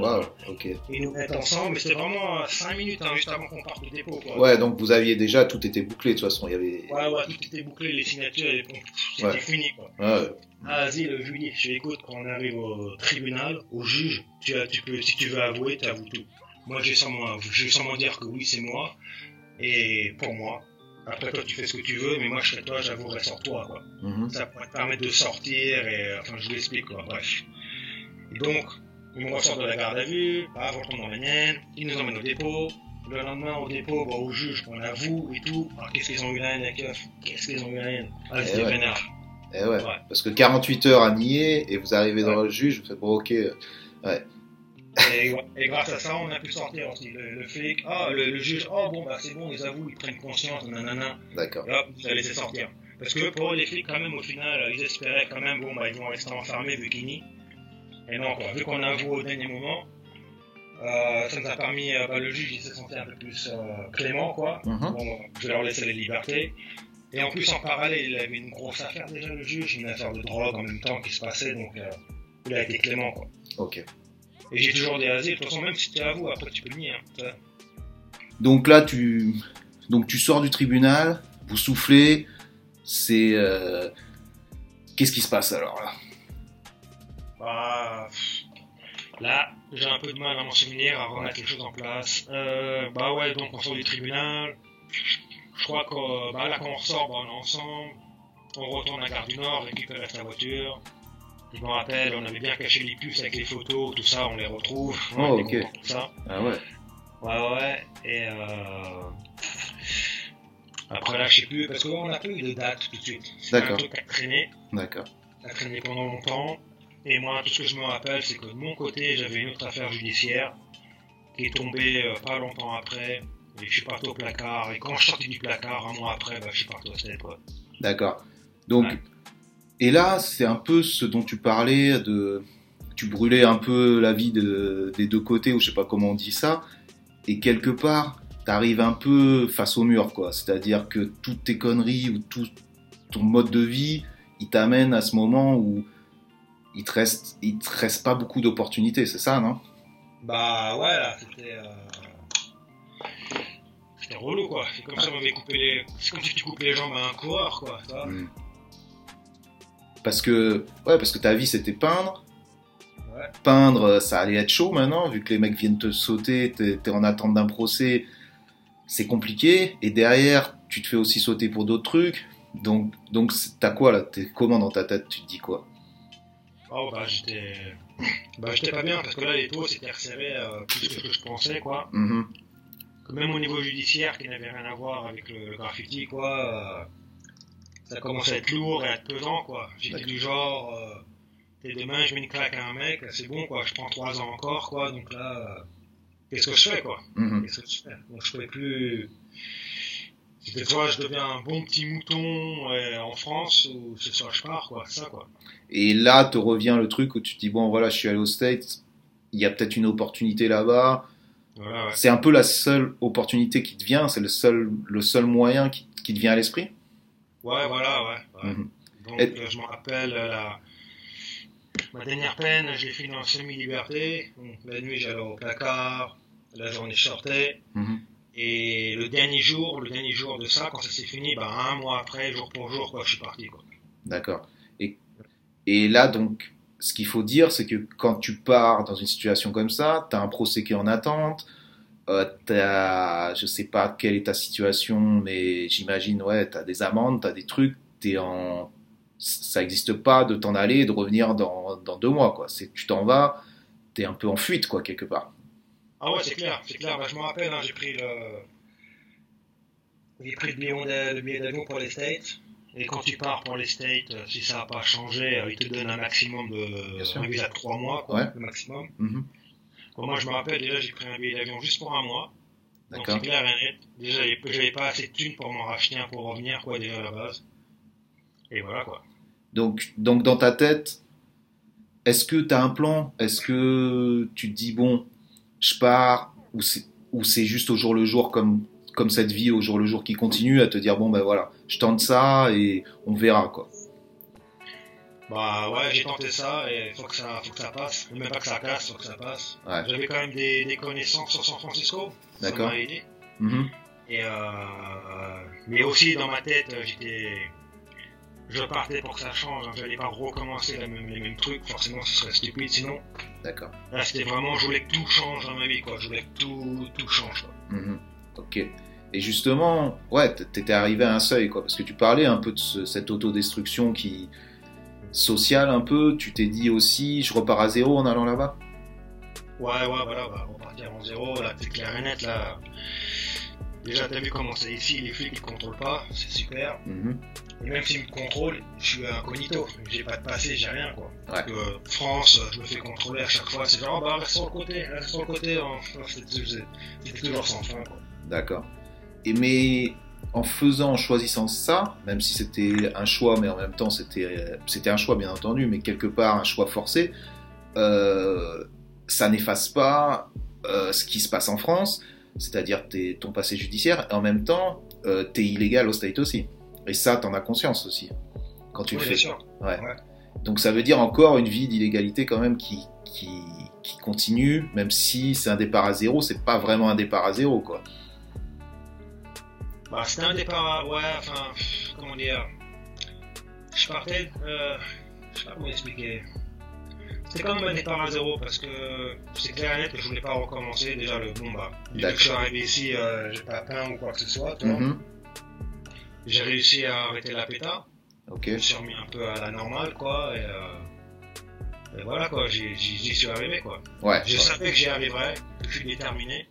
Ok. Ils nous mettent ensemble, mais c'était vraiment 5 minutes, hein, juste avant qu'on parte au dépôt, quoi. Ouais, donc vous aviez déjà tout était bouclé de toute façon. Il y avait. Ouais, ouais, tout était bouclé, les signatures, et bon, c'était Ouais. fini, quoi. Ouais. Ah, vas-y, le juillet, je écoute, quand on arrive au tribunal, au juge, tu as, tu peux, si tu veux avouer, tu avoues tout. Moi, j'ai seulement, je vais seulement dire que oui, c'est moi, et pour moi. Après, toi, tu fais ce que tu veux, mais moi, je serais toi, j'avouerai sur toi, quoi. Mhm. Ça pourrait te permettre de sortir, et, enfin, je vous l'explique, quoi, bref. Et donc, ils me ressortent de la garde à vue, paf, on dans la mienne, ils nous emmènent au dépôt, le lendemain, au dépôt, bon, au juge, on avoue et tout. Alors, qu'est-ce qu'ils ont eu la haine, les keufs Qu'est-ce qu'ils ont eu la haine Ah, Eh c'était ouais. vénère. Eh ouais. Ouais. Parce que 48 heures à nier et vous arrivez dans le juge, vous faites bon, ok. euh, Et, et grâce à ça, on a pu sortir aussi. Le, le flic, ah, le, le juge, oh bon, bah c'est bon, ils avouent, ils prennent conscience, nanana. D'accord. Et hop, ils a laissé sortir. Parce que pour les flics, quand même, au final, ils espéraient quand même, bon, bah ils vont rester enfermés vu qu'ils nient. Et non, quoi, vu qu'on avoue au dernier moment, euh, ça nous a permis, euh, bah, le juge, il s'est senti un peu plus euh, clément, quoi. Mhm. Bon, je vais leur laisser les libertés. Et en plus, en parallèle, il avait une grosse affaire déjà, le juge, une affaire de drogue en même temps qui se passait, donc il a été clément, quoi. Ok. Et j'ai toujours des asiles, de toute façon, même si tu avoues, après tu peux le nier. Hein. Donc là, tu, donc tu sors du tribunal, vous soufflez, c'est, euh, qu'est-ce qui se passe alors là? Bah, là, j'ai un peu de mal à m'en souvenir, à remettre quelque chose en place. Euh, bah ouais, donc on sort du tribunal. Je crois que bah là, quand on ressort, bah, on est ensemble. On retourne à Gare du Nord, récupérer sa voiture. Je me rappelle, on avait bien caché les puces avec les photos, tout ça, on les retrouve. Oh, On ok. ça. Ah ouais. Ouais, ouais, et euh... Après là, je sais plus, parce qu'on n'a pas eu de date tout de suite. C'est un D'accord. truc qui a traîné, D'accord. ça a traîné pendant longtemps. Et moi, tout ce que je me rappelle, c'est que de mon côté, j'avais une autre affaire judiciaire qui est tombée euh, pas longtemps après. Et je suis parti au placard. Et quand je suis sorti du placard, un mois après, bah, je suis parti au quoi. D'accord. Donc, Ouais. Et là, c'est un peu ce dont tu parlais de, tu brûlais un peu la vie de- des deux côtés, ou je sais pas comment on dit ça, et quelque part, t'arrives un peu face au mur, quoi. C'est-à-dire que toutes tes conneries ou tout ton mode de vie, il t'amène à ce moment où il te reste, il te reste pas beaucoup d'opportunités, c'est ça, non? Bah ouais, là, c'était. Euh... C'était relou, quoi. C'est comme si on m'avait coupé les. C'est comme si tu coupes les jambes à un coureur, quoi. tu vois. Mm. Parce que, ouais, parce que ta vie c'était peindre. Ouais. Peindre, euh, ça allait être chaud maintenant, vu que les mecs viennent te sauter, t'es t'es en attente d'un procès, c'est compliqué. Et derrière, tu te fais aussi sauter pour d'autres trucs. Donc, donc t'as quoi là? T'es comment dans ta tête? Tu te dis quoi? Oh bah j'étais. Bah j'étais pas bien parce que là les taux s'étaient resserrés euh, plus que ce que je pensais quoi. Mhm. que même au niveau judiciaire, qui n'avait rien à voir avec le, graffiti, quoi, euh, ça commence à être lourd et à être pesant, quoi. J'étais du genre, euh, t'es demain, je mets une claque à un mec, c'est bon, quoi, je prends trois ans encore, quoi, donc là, euh, qu'est-ce que je fais, quoi? Mhm. Qu'est-ce que je fais? Donc je pouvais plus... C'était soit je deviens un bon petit mouton euh, en France, ou c'est soit je pars, quoi, c'est ça, quoi. Et là te revient le truc où tu te dis bon voilà je suis allé aux States, il y a peut-être une opportunité là-bas. Voilà, ouais. C'est un peu la seule opportunité qui te vient, c'est le seul le seul moyen qui, qui te vient à l'esprit? Ouais, voilà, ouais. ouais. Mhm. Donc, Et- euh, je me rappelle, euh, la... ma dernière peine, l'ai finie en semi-liberté. La nuit, j'allais au placard, la journée, je sortais. Mhm. Et le dernier jour, le dernier jour de ça, quand ça s'est fini, bah, un mois après, jour pour jour, quoi, je suis parti, quoi. D'accord. Et, et là, donc, ce qu'il faut dire, c'est que quand tu pars dans une situation comme ça, tu as un procès qui est en attente, euh, t'as, je sais pas quelle est ta situation, mais j'imagine, ouais, tu as des amendes, tu as des trucs, t'es en... ça n'existe pas de t'en aller et de revenir dans, dans deux mois, quoi. C'est, tu t'en vas, tu es un peu en fuite, quoi, quelque part. Ah ouais, c'est clair, c'est clair. Bah, je me rappelle, hein, j'ai pris le, j'ai pris le billet, de- le billet d'avion pour les States. Et quand tu pars pour les States, si ça n'a pas changé, euh, ils te donnent un maximum Bien de, sûr. un visa de trois mois, quoi, Ouais. le maximum. Mhm. Bon, moi, je me rappelle, déjà, j'ai pris un billet d'avion juste pour un mois. Donc, D'accord. c'est clair et net. Déjà, j'avais- pas assez de thunes pour m'en racheter un pour revenir, quoi, déjà, à la base. Et voilà, quoi. Donc, donc dans ta tête, est-ce que tu as un plan? Est-ce que tu te dis, bon, je pars, ou c'est, ou c'est juste au jour le jour, comme, comme cette vie au jour le jour qui continue, à te dire, bon, ben voilà, je tente ça et on verra, quoi. Bah, ouais, j'ai tenté ça et faut que ça, faut que ça passe. Même pas que ça casse, faut que ça passe. Ouais. J'avais quand même des, des connaissances sur San Francisco. Ça D'accord. m'a aidé. Mhm. Et euh, mais aussi dans ma tête, j'étais, je partais pour que ça change. hein. J'allais pas recommencer les mêmes trucs. Forcément, ce serait stupide sinon. D'accord. Là, c'était vraiment, je voulais que tout change dans ma vie, quoi. Je voulais que tout, tout change, quoi. Mhm. Ok. Et justement, ouais, t'étais arrivé à un seuil, quoi, parce que tu parlais un peu de ce- cette autodestruction qui sociale un peu. Tu t'es dit aussi, je repars à zéro en allant là-bas? Ouais, ouais, voilà, bah, repartir en zéro, là, c'est clair et net, là. Déjà, t'as vu comment c'est ici, les flics, ils contrôlent pas, c'est super. Mhm. Et même s'ils me contrôlent, je suis incognito, j'ai pas de passé, j'ai rien, quoi. Ouais. Donc, euh, France, je me fais contrôler à chaque fois, c'est genre, oh, bah, reste sur le côté, reste sur le côté, hein. C'était toujours sans fin, quoi. D'accord. Et mais en faisant, en choisissant ça, même si c'était un choix, mais en même temps c'était c'était un choix bien entendu, mais quelque part un choix forcé, euh, ça n'efface pas euh, ce qui se passe en France, c'est-à-dire tes- ton passé judiciaire, et en même temps euh, t'es illégal au state aussi. Et ça, t'en as conscience aussi quand tu Oui, le fais. sûr. Ouais. Ouais. Donc ça veut dire encore une vie d'illégalité quand même qui, qui, qui continue, même si c'est un départ à zéro, c'est pas vraiment un départ à zéro quoi. Bah, c'était un départ, ouais, enfin, comment dire? Je partais, euh, je sais pas comment expliquer. C'était quand même un départ à zéro parce que c'est clair et net que je voulais pas recommencer. Déjà, le bon, bah, dès que je suis arrivé ici, euh, j'ai pas peint ou quoi que ce soit, tu vois. Mhm. J'ai réussi à arrêter la péta. Ok. Je me suis remis un peu à la normale, quoi, et, euh, et voilà, quoi, j'y suis arrivé, quoi. Ouais. Je savais que j'y arriverais, que je suis déterminé.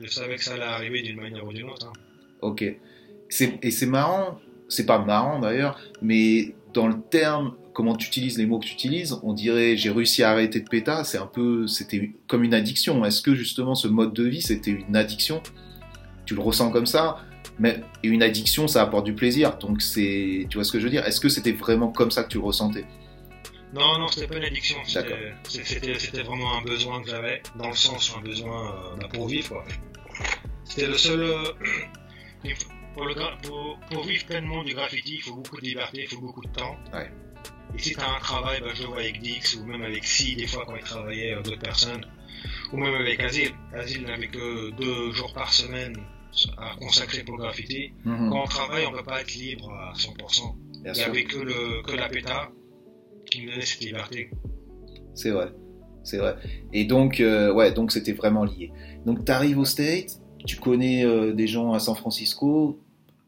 Je savais que ça allait arriver d'une manière ou d'une autre. hein. Ok. Et c'est marrant, c'est pas marrant d'ailleurs, mais dans le terme, comment tu utilises les mots que tu utilises, on dirait j'ai réussi à arrêter de péta, c'est un peu, c'était comme une addiction. Est-ce que justement ce mode de vie c'était une addiction? Tu le ressens comme ça mais et une addiction, ça apporte du plaisir. Donc c'est, tu vois ce que je veux dire? Est-ce que c'était vraiment comme ça que tu le ressentais? Non, non, c'était pas une addiction. c'était vraiment un besoin que j'avais, dans le sens un besoin euh, bah, pour vivre. quoi. C'était le seul. euh, pour, le gra- pour, pour vivre pleinement du graffiti, il faut beaucoup de liberté, il faut beaucoup de temps. Ouais. Et si tu as un travail, bah, je vois avec Dix ou même avec Si, des fois quand il travaillait euh, d'autres personnes, ou même avec Azil. Azil n'avait que deux jours par semaine à consacrer pour le graffiti. Mhm. Quand on travaille, on peut pas être libre à 100%. Bien Il n'y avait que, le, que la péta qui me donnait cette liberté. c'est vrai, c'est vrai. Et donc, euh, ouais, donc c'était vraiment lié. Donc tu arrives au States, tu connais euh, des gens à San Francisco.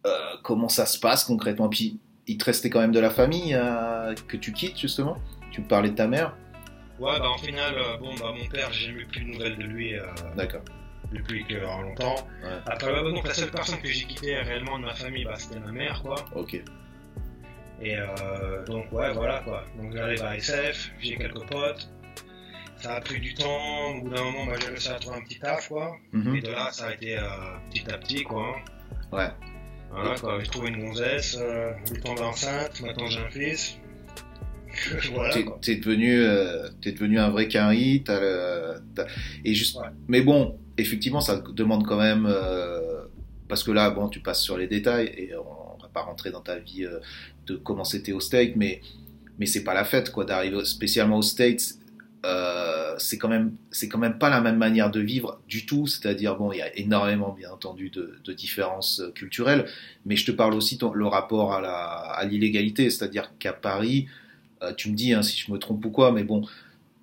euh, comment ça se passe concrètement? Puis il te restait quand même de la famille euh, que tu quittes justement? Tu me parlais de ta mère. Ouais, bah en final, bon, bah mon père, j'ai eu plus de nouvelles de lui. D'accord. depuis que longtemps. Après, donc la seule personne que j'ai quitté réellement de ma famille, bah, c'était ma mère, quoi. Ok. Et donc ouais, voilà quoi. Donc j'arrive à SF, j'ai quelques potes. Ça a pris du temps. Au bout d'un moment, bah, j'ai réussi à trouver un petit taf, quoi. Mhm. Et de là, ça a été euh, petit à petit, quoi. Ouais. Voilà, quoi. J'ai trouvé une gonzesse, euh, j'ai tombé enceinte, maintenant j'ai un fils. voilà, T'es devenu, euh, t'es devenu un vrai Quinry, t'as le- t'as- et juste. Ouais. Mais bon, effectivement, ça demande quand même euh, parce que là, bon, tu passes sur les détails et on va pas rentrer dans ta vie de comment c'était au States, mais mais c'est pas la fête quoi d'arriver spécialement aux States. Euh, c'est quand même c'est quand même pas la même manière de vivre du tout. C'est-à-dire bon il y a énormément bien entendu de, de différences euh, culturelles. Mais je te parle aussi ton, le rapport à la à l'illégalité. C'est-à-dire qu'à Paris euh, tu me dis hein, si je me trompe ou quoi mais bon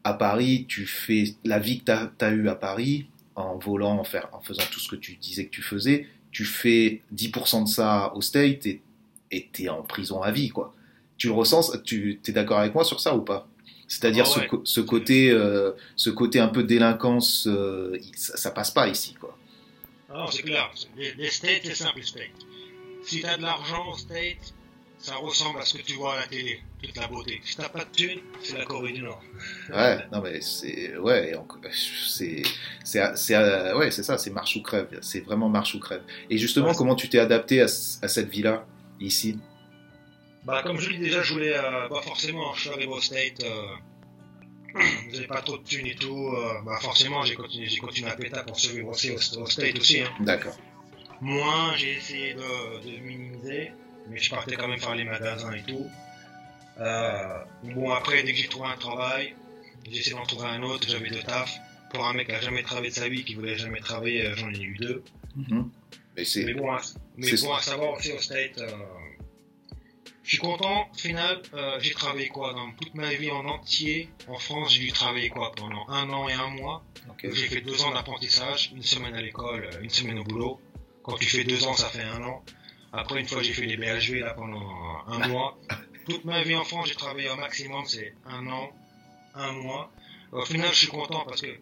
à Paris tu fais la vie que tu as, eue à Paris en volant en, faire, en faisant tout ce que tu disais que tu faisais. Tu fais 10% de ça au State et t'es en prison à vie quoi. Tu le ressens tu es d'accord avec moi sur ça ou pas? C'est-à-dire Ah ouais. ce, côté euh, ce côté un peu délinquance euh, ça, ça passe pas ici quoi Non, c'est clair. Les, les States, c'est simple, les States. Si t'as de l'argent aux States, ça ressemble à ce que tu vois à la télé, toute la beauté. Si t'as pas de thunes, c'est la Corée du Nord. ouais non mais c'est ouais c'est c'est c'est euh, ouais c'est ça c'est marche ou crève c'est vraiment marche ou crève et justement Ouais. comment tu t'es adapté à, à cette vie là ici? Bah, comme je l'ai déjà, je voulais, euh, bah, forcément, je suis arrivé au State, euh, j'avais pas trop de thunes et tout, euh, bah, forcément, j'ai continué, j'ai continué à péter pour survivre aussi au, au State aussi, hein. d'accord Moi, j'ai essayé de, de minimiser, mais je partais quand même faire les magasins et tout. Euh, bon, après, dès que j'ai trouvé un travail, j'ai essayé d'en trouver un autre, j'avais deux tafs. Pour un mec qui a jamais travaillé de sa vie, qui voulait jamais travailler, j'en ai eu deux. Mhm. mais c'est Mais bon, à, mais bon, à savoir aussi au State, euh, je suis content. Au final, euh, j'ai travaillé quoi dans toute ma vie en entier? En France, j'ai dû travailler quoi pendant un an et un mois. ok J'ai fait deux ans d'apprentissage, une semaine à l'école, euh, une semaine au boulot. Quand tu fais deux ans, ça fait un an. Après, une fois, j'ai fait les BHV là pendant un mois. Toute ma vie en France, j'ai travaillé au maximum, c'est un an, un mois. Au final, je suis content parce que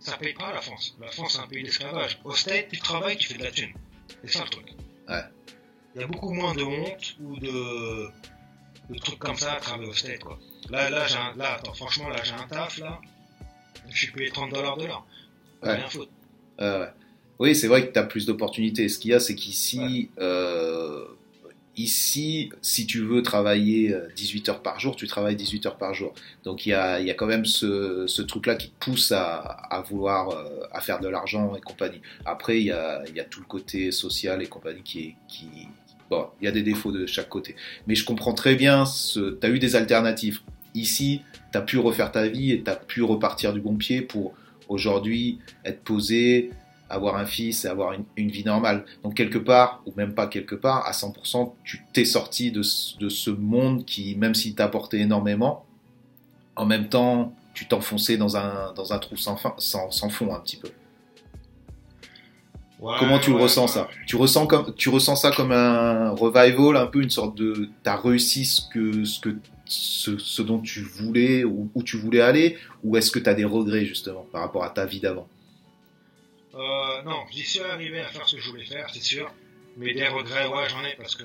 ça paye pas la France. La France, c'est un pays d'esclavage. Au State, tu travailles, tu fais de la thune. C'est ça le truc. Ouais. Il y a beaucoup moins de honte ou de, de trucs comme ça à travailler au State, quoi. Là, là, j'ai un, là, attends, franchement, là, j'ai un taf, là. Je suis payé 30 dollars de l'heure. Ouais. Rien. Euh, ouais. Oui, c'est vrai que tu as plus d'opportunités. Ce qu'il y a, c'est qu'ici, euh, ici, si tu veux travailler euh, 18 heures par jour, tu travailles 18 heures par jour. Donc il y a, il y a quand même ce, ce truc-là qui te pousse à, à vouloir euh, à faire de l'argent et compagnie. Après, il y a, il y a tout le côté social et compagnie. Qui, il y a des défauts de chaque côté. Mais je comprends très bien, tu as eu des alternatives. Ici, tu as pu refaire ta vie et tu as pu repartir du bon pied pour aujourd'hui être posé, avoir un fils et avoir une, vie normale. Donc quelque part, ou même pas quelque part, à 100%, tu t'es sorti de, ce- de ce monde qui, même s'il t'a apporté énormément, en même temps, tu t'enfonçais dans un, dans un trou sans fond un petit peu. Ouais, Comment tu le ressens ouais. ça? Tu ressens, comme, tu ressens ça comme un revival, un peu une sorte de... T'as réussi ce, que, ce, que, ce, ce dont tu voulais, ou où tu voulais aller, ou est-ce que tu as des regrets justement par rapport à ta vie d'avant? Euh, non, j'y suis arrivé à faire ce que je voulais faire, c'est sûr. Mais des regrets, ouais, j'en ai parce que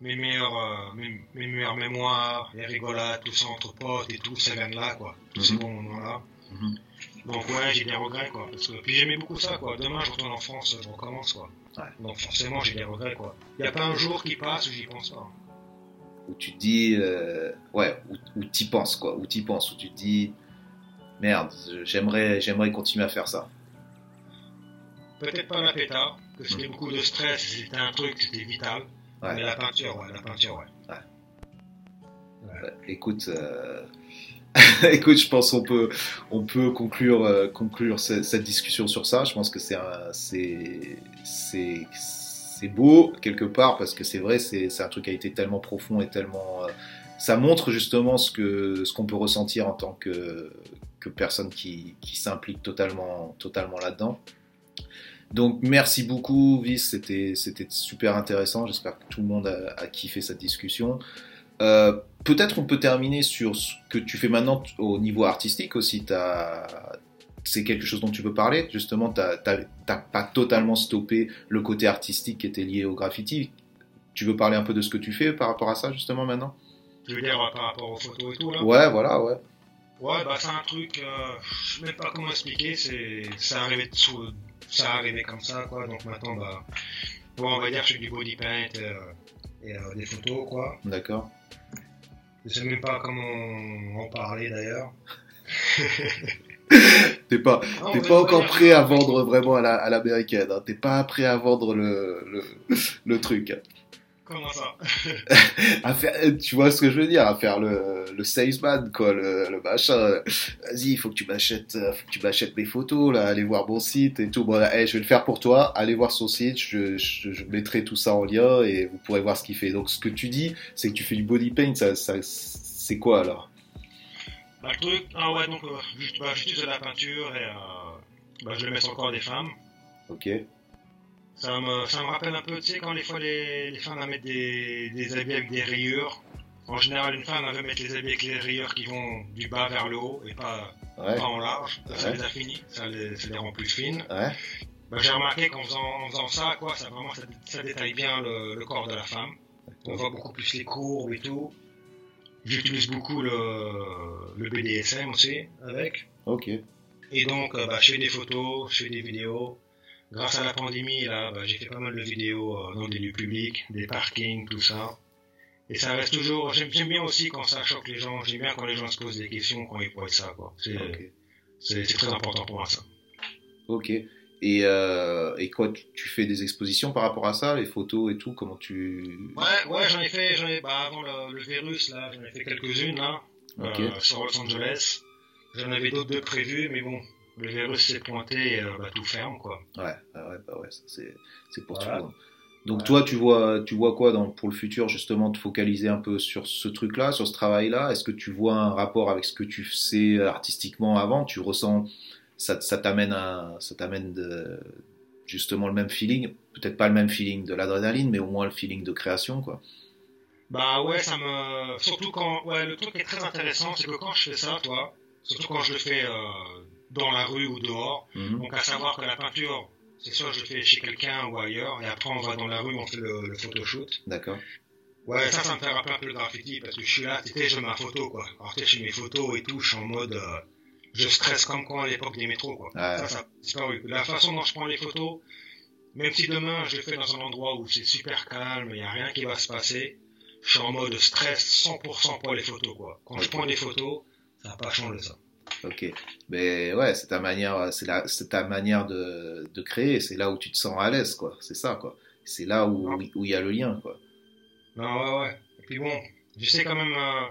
mes meilleurs, euh, mes, mes meilleures mémoires, les rigolades, tout ça entre potes et tout, ça vient de là, quoi. Tous ces Mhm. bons moments-là. Mhm. Donc ouais, j'ai des regrets, quoi. Parce que, puis j'aimais beaucoup ça, quoi. Demain, je retourne en France, je recommence, quoi. Ouais. Donc forcément, j'ai des regrets, quoi. Il n'y a pas un jour qui passe où j'y pense pas. où tu te dis, euh, ouais, où, où t'y penses, quoi, où t'y penses, où tu te dis, merde, j'aimerais, j'aimerais continuer à faire ça. Peut-être pas la péta, que c'était beaucoup de stress, c'était un truc, c'était vital. Ouais. Mais la peinture, ouais, la peinture, ouais. Ouais, Écoute, euh, écoute, je pense qu'on peut, on peut conclure, euh, conclure ce- cette discussion sur ça. Je pense que c'est, c'est, beau quelque part parce que c'est vrai, c'est, un truc qui a été tellement profond et tellement, euh, ça montre justement ce que, ce qu'on peut ressentir en tant que, que personne qui, qui s'implique totalement, totalement là-dedans. Donc merci beaucoup, Vice, c'était, super intéressant. J'espère que tout le monde a, a kiffé cette discussion. Euh, Peut-être on peut terminer sur ce que tu fais maintenant au niveau artistique aussi. C'est quelque chose dont tu veux parler Justement, tu n'as pas totalement stoppé le côté artistique qui était lié au graffiti. Tu veux parler un peu de ce que tu fais par rapport à ça, justement, maintenant? Tu veux dire par rapport aux photos et tout, là? Ouais, voilà, ouais. Ouais, bah c'est un truc, euh, je sais même pas comment expliquer, c'est, ça arrivait sous, ça arrivait comme ça, quoi. Donc maintenant, bah, bon, on va dire que je fais du body paint euh, et euh, des photos, quoi. D'accord. Je sais même pas comment en parler d'ailleurs. t'es pas, t'es pas encore prêt à vendre vraiment à, la, à l'américaine. Hein. T'es pas prêt à vendre le, le, le truc. Comment ça à faire, Tu vois ce que je veux dire À faire le, le salesman, quoi, le, le machin. Vas-y, il faut que tu m'achètes, faut que tu m'achètes mes photos, là, allez voir mon site et tout. Bon, là, je vais le faire pour toi. Allez voir son site, je, je, je, mettrai tout ça en lien et vous pourrez voir ce qu'il fait. Donc, ce que tu dis, c'est que tu fais du body paint. Ça, ça c'est quoi alors? Bah, le truc, ah ouais, donc, euh, bah, j'utilise de la peinture et euh, bah, je le mets sur le corps des femmes. Ok. Ça me, ça me rappelle un peu, tu sais, quand les fois les, les femmes mettre des, des habits avec des rayures. En général, une femme va mettre les habits avec les rayures qui vont du bas vers le haut et pas, pas en large. Ça les a fini, ça les, ça les rend plus fines. Ouais. Bah, j'ai remarqué qu'en faisant, en faisant ça, quoi, ça vraiment, ça, ça détaille bien le, le, corps de la femme. On voit beaucoup plus les courbes et tout. J'utilise beaucoup le, le BDSM aussi avec. Ok. Et donc, euh, bah, je fais des photos, je fais des vidéos grâce à la pandémie, là, bah, j'ai fait pas mal de vidéos euh, dans des lieux publics, des parkings, tout ça. Et ça reste toujours. J'aime bien aussi quand ça choque les gens. J'aime bien quand les gens se posent des questions quand ils voient ça, quoi. C'est très important pour moi ça. Ok. Et, euh, et quoi, tu, fais des expositions par rapport à ça, les photos et tout Comment tu Ouais, ouais, j'en ai fait. J'en ai, bah, avant le, le virus, là, j'en ai fait quelques-unes là, euh, sur Los Angeles. J'en avais d'autres de prévues, mais bon, le virus s'est pointé et euh, bah, tout ferme, quoi. Ouais, ouais, bah ouais, c'est, c'est pour tout. Hein. Donc toi, tu vois, tu vois quoi dans, pour le futur, justement, te focaliser un peu sur ce truc-là, sur ce travail-là? Est-ce que tu vois un rapport avec ce que tu sais artistiquement avant? Tu ressens, ça, ça t'amène ça t'amène justement le même feeling, peut-être pas le même feeling de l'adrénaline, mais au moins le feeling de création, quoi. Bah ouais, ça me, surtout quand, ouais, le truc qui est très intéressant, c'est que quand je fais ça, toi, surtout quand je le fais euh, dans la rue ou dehors. Mhm. Donc à savoir que la peinture, c'est soit je fais chez quelqu'un ou ailleurs, et après on va dans la rue, on fait le, le photoshoot. D'accord. Ouais, ça, ça me fait rappeler un peu le graffiti, parce que je suis là, tu sais, je ma photo, quoi. Alors tu sais, je mes photos et tout, je suis en mode, euh, je stresse comme quand à l'époque des métros, quoi. Ça, ça, c'est pas oui. La façon dont je prends les photos, même si demain je le fais dans un endroit où c'est super calme, il y a rien qui va se passer, je suis en mode stress 100% pour les photos, quoi. Quand je prends des photos, ça va pas changer ça. Ok, mais ouais, c'est ta manière, c'est la, c'est ta manière de, de créer. C'est là où tu te sens à l'aise, quoi. C'est ça, quoi. C'est là où où il y a le lien, quoi. Non, ouais, ouais. Et puis bon, je sais quand même euh,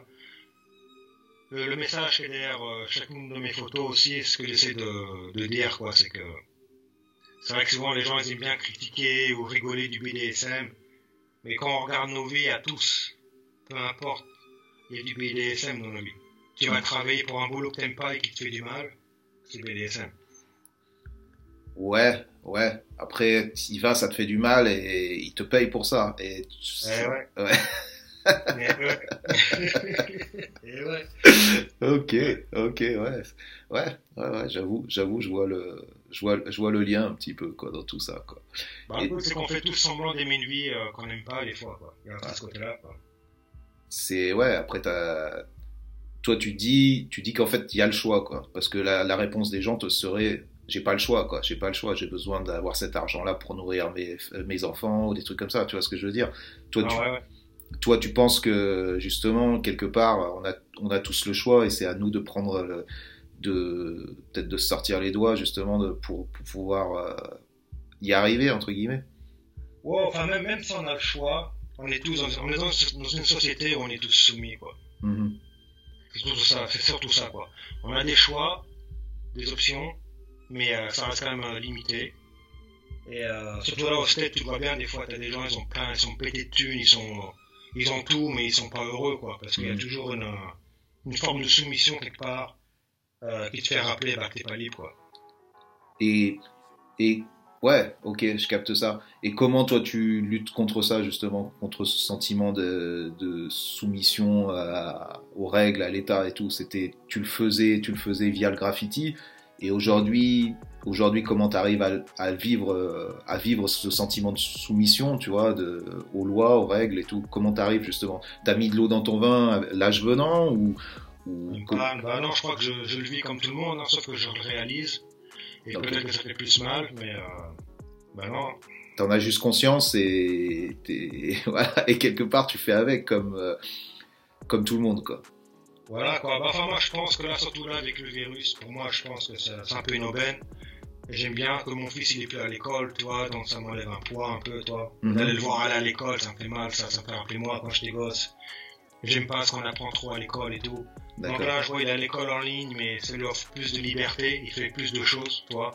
le, le, message qui est derrière euh, chacune de mes photos aussi. Ce que j'essaie de, de dire, quoi, c'est que c'est vrai que souvent les gens ils aiment bien critiquer ou rigoler du BDSM, mais quand on regarde nos vies à tous, peu importe, il y a du BDSM dans nos vies tu vas travailler pour un boulot que t'aimes pas et qui te fait du mal, c'est BDSM. Ouais, ouais. Après, s'il va, ça te fait du mal et il te paye pour ça. Et eh ouais. ouais. ouais. et ouais. Ok, ok, ouais, ouais, ouais, ouais. J'avoue, j'avoue, je vois le, je vois, je vois le lien un petit peu quoi dans tout ça quoi. Bah, et... c'est qu'on fait tous semblant d'aimer une vie euh, qu'on n'aime pas des fois quoi. Il y a ce côté-là quoi. C'est ouais. Après t'as toi tu dis, tu dis qu'en fait il y a le choix quoi, parce que la, la réponse des gens te serait j'ai pas le choix quoi, j'ai pas le choix, j'ai besoin d'avoir cet argent là pour nourrir mes, mes enfants ou des trucs comme ça, tu vois ce que je veux dire? Toi ah, tu, ouais, ouais. toi tu penses que justement quelque part on a on a tous le choix et c'est à nous de prendre le, de peut-être de sortir les doigts justement de, pour, pour pouvoir euh, y arriver entre guillemets. Ouais, enfin même même si on a le choix, on est tous dans, on est dans, dans une société où on est tous soumis quoi. Mm -hmm. C'est surtout ça, c'est surtout ça, quoi. On a des choix, des options, mais euh, ça reste quand même euh, limité. Et euh, surtout là au stade, tu vois bien, des fois, t'as des gens, ils ont plein, ils sont pétés de thunes, ils sont, ils ont tout, mais ils sont pas heureux, quoi, parce qu'il y a toujours une, une forme de soumission quelque part euh, qui te fait rappeler bah, que t'es pas libre, quoi. Et, et Ouais, ok, je capte ça. Et comment toi tu luttes contre ça justement, contre ce sentiment de, de soumission à, aux règles, à l'État et tout? C'était, tu le faisais, tu le faisais via le graffiti. Et aujourd'hui, aujourd'hui comment tu arrives à, vivre, à vivre ce sentiment de soumission, tu vois, de, aux lois, aux règles et tout? Comment tu arrives justement? T'as mis de l'eau dans ton vin l'âge venant ou, bah, bah, non, je crois que je, le vis comme tout le monde, hein, sauf que je le réalise. Et peut-être que ça fait plus mal, mais euh, bah non. T'en as juste conscience et, voilà, et quelque part tu fais avec comme, euh, comme tout le monde quoi. Voilà quoi. Bah, enfin moi je pense que là surtout là avec le virus, pour moi je pense que c'est un peu une aubaine. J'aime bien que mon fils il est plus à l'école, toi, donc ça m'enlève un poids un peu, toi. Mhm. D'aller le voir aller à l'école, ça me fait mal, ça, ça me fait rappeler moi quand j'étais gosse. J'aime pas ce qu'on apprend trop à l'école et tout. Donc là, je vois, il à l'école en ligne, mais ça lui offre plus de liberté, il fait plus de choses, toi.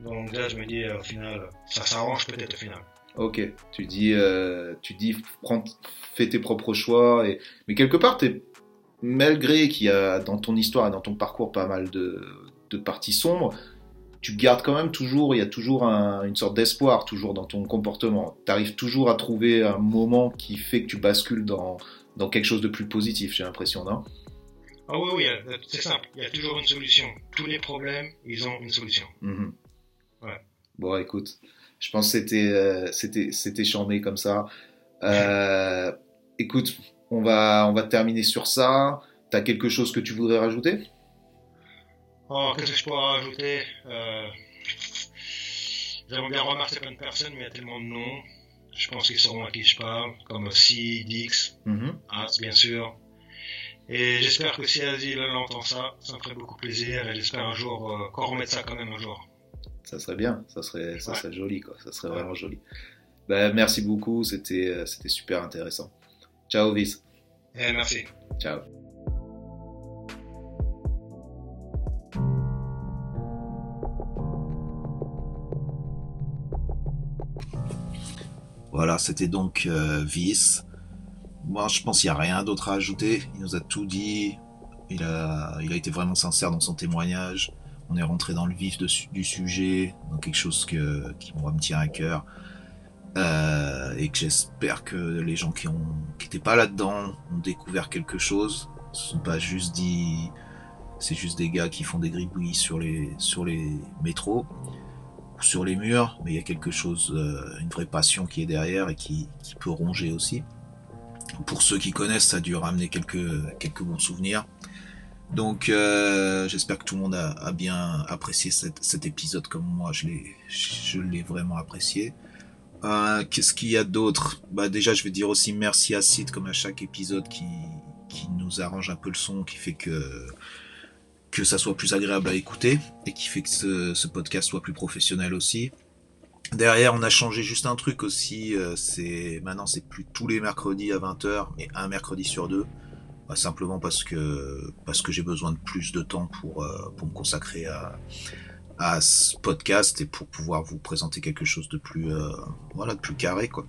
Donc là, je me dis, euh, au final, ça s'arrange peut-être au final. Ok, tu dis, euh, tu dis, prends, fais tes propres choix, et... mais quelque part, es, malgré qu'il y a dans ton histoire et dans ton parcours pas mal de, de parties sombres, tu gardes quand même toujours, il y a toujours une sorte d'espoir, toujours dans ton comportement. Tu arrives toujours à trouver un moment qui fait que tu bascules dans, dans quelque chose de plus positif, j'ai l'impression, non? Ah oui, oui, c'est simple. Il y a toujours une solution. Tous les problèmes, ils ont une solution. Mhm. Ouais. Bon, écoute, je pense que c'était euh, c'était c'était chambé comme ça. Euh, écoute, on va on va terminer sur ça. T'as quelque chose que tu voudrais rajouter? Oh, qu'est-ce que je pourrais rajouter euh... J'aimerais bien remercier plein de personnes, mais il y a tellement de noms. Je pense qu'ils sauront à qui je parle, comme C, Dix, mhm. As, bien sûr. Et j'espère que si Azil entend ça, ça me ferait beaucoup plaisir et j'espère un jour euh, qu'on remette ça quand même un jour. Ça serait bien, ça serait, ça serait joli quoi, ça serait vraiment joli. Ben, merci beaucoup, c'était, euh, c'était super intéressant. Ciao Vis. Eh, merci. Ciao. Voilà, c'était donc euh, Vis moi, je pense qu'il n'y a rien d'autre à ajouter. Il nous a tout dit. Il a, il a été vraiment sincère dans son témoignage. On est rentré dans le vif du sujet, dans quelque chose qui me tient à cœur. Euh, et que j'espère que les gens qui ont qui étaient pas là-dedans ont découvert quelque chose. Ce sont pas juste dit, c'est juste des gars qui font des gribouillis sur les sur les métros ou sur les murs, mais il y a quelque chose, euh, une vraie passion qui est derrière et qui, qui peut ronger aussi. Pour ceux qui connaissent, ça a dû ramener quelques, quelques bons souvenirs. Donc euh, j'espère que tout le monde a, bien apprécié cet, épisode comme moi, je l'ai, je l'ai vraiment apprécié. Euh, qu'est-ce qu'il y a d'autre? Bah déjà je vais dire aussi merci à Sid comme à chaque épisode qui, qui nous arrange un peu le son, qui fait que que ça soit plus agréable à écouter et qui fait que ce, ce podcast soit plus professionnel aussi. Derrière, on a changé juste un truc aussi. Euh, c'est maintenant, c'est plus tous les mercredis à 20h, mais un mercredi sur deux. Bah, simplement parce que parce que j'ai besoin de plus de temps pour euh, pour me consacrer à à ce podcast et pour pouvoir vous présenter quelque chose de plus euh, voilà de plus carré quoi.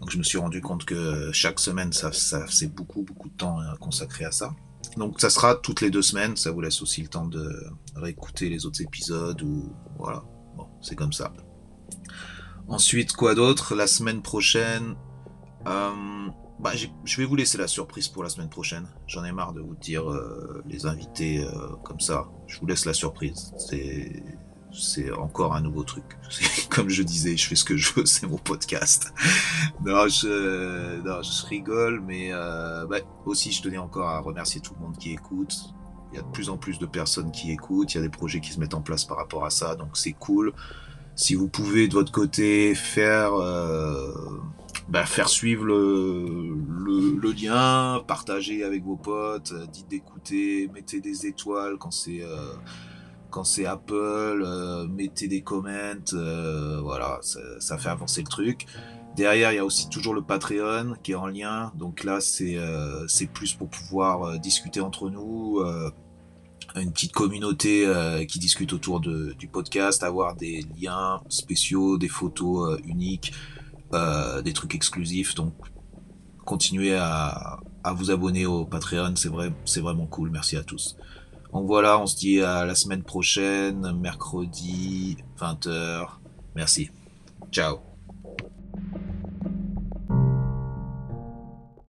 Donc je me suis rendu compte que chaque semaine ça c'est beaucoup beaucoup de temps à consacrer à ça. Donc ça sera toutes les deux semaines. Ça vous laisse aussi le temps de réécouter les autres épisodes ou voilà. Bon, c'est comme ça. Ensuite, quoi d'autre? La semaine prochaine. Euh, bah, je vais vous laisser la surprise pour la semaine prochaine. J'en ai marre de vous dire euh, les invités euh, comme ça. Je vous laisse la surprise. C'est encore un nouveau truc. Comme je disais, je fais ce que je veux, c'est mon podcast. non, je, non, je rigole, mais bah, aussi je tenais encore à remercier tout le monde qui écoute. Il y a de plus en plus de personnes qui écoutent, il y a des projets qui se mettent en place par rapport à ça, donc c'est cool si vous pouvez de votre côté faire euh, bah, faire suivre le, le, lien, partager avec vos potes, euh, dites d'écouter, mettez des étoiles quand c'est euh, quand c'est Apple, mettez des comments, voilà, ça, ça, fait avancer le truc. Derrière, il y a aussi toujours le Patreon qui est en lien, donc là c'est c'est plus pour pouvoir discuter entre nous une petite communauté euh, qui discute autour de, du podcast, avoir des liens spéciaux, des photos euh, uniques, euh, des trucs exclusifs. Donc, continuez à, à vous abonner au Patreon, c'est vrai, c'est vraiment cool. Merci à tous. Donc voilà, on se dit à la semaine prochaine, mercredi 20h. Merci. Ciao.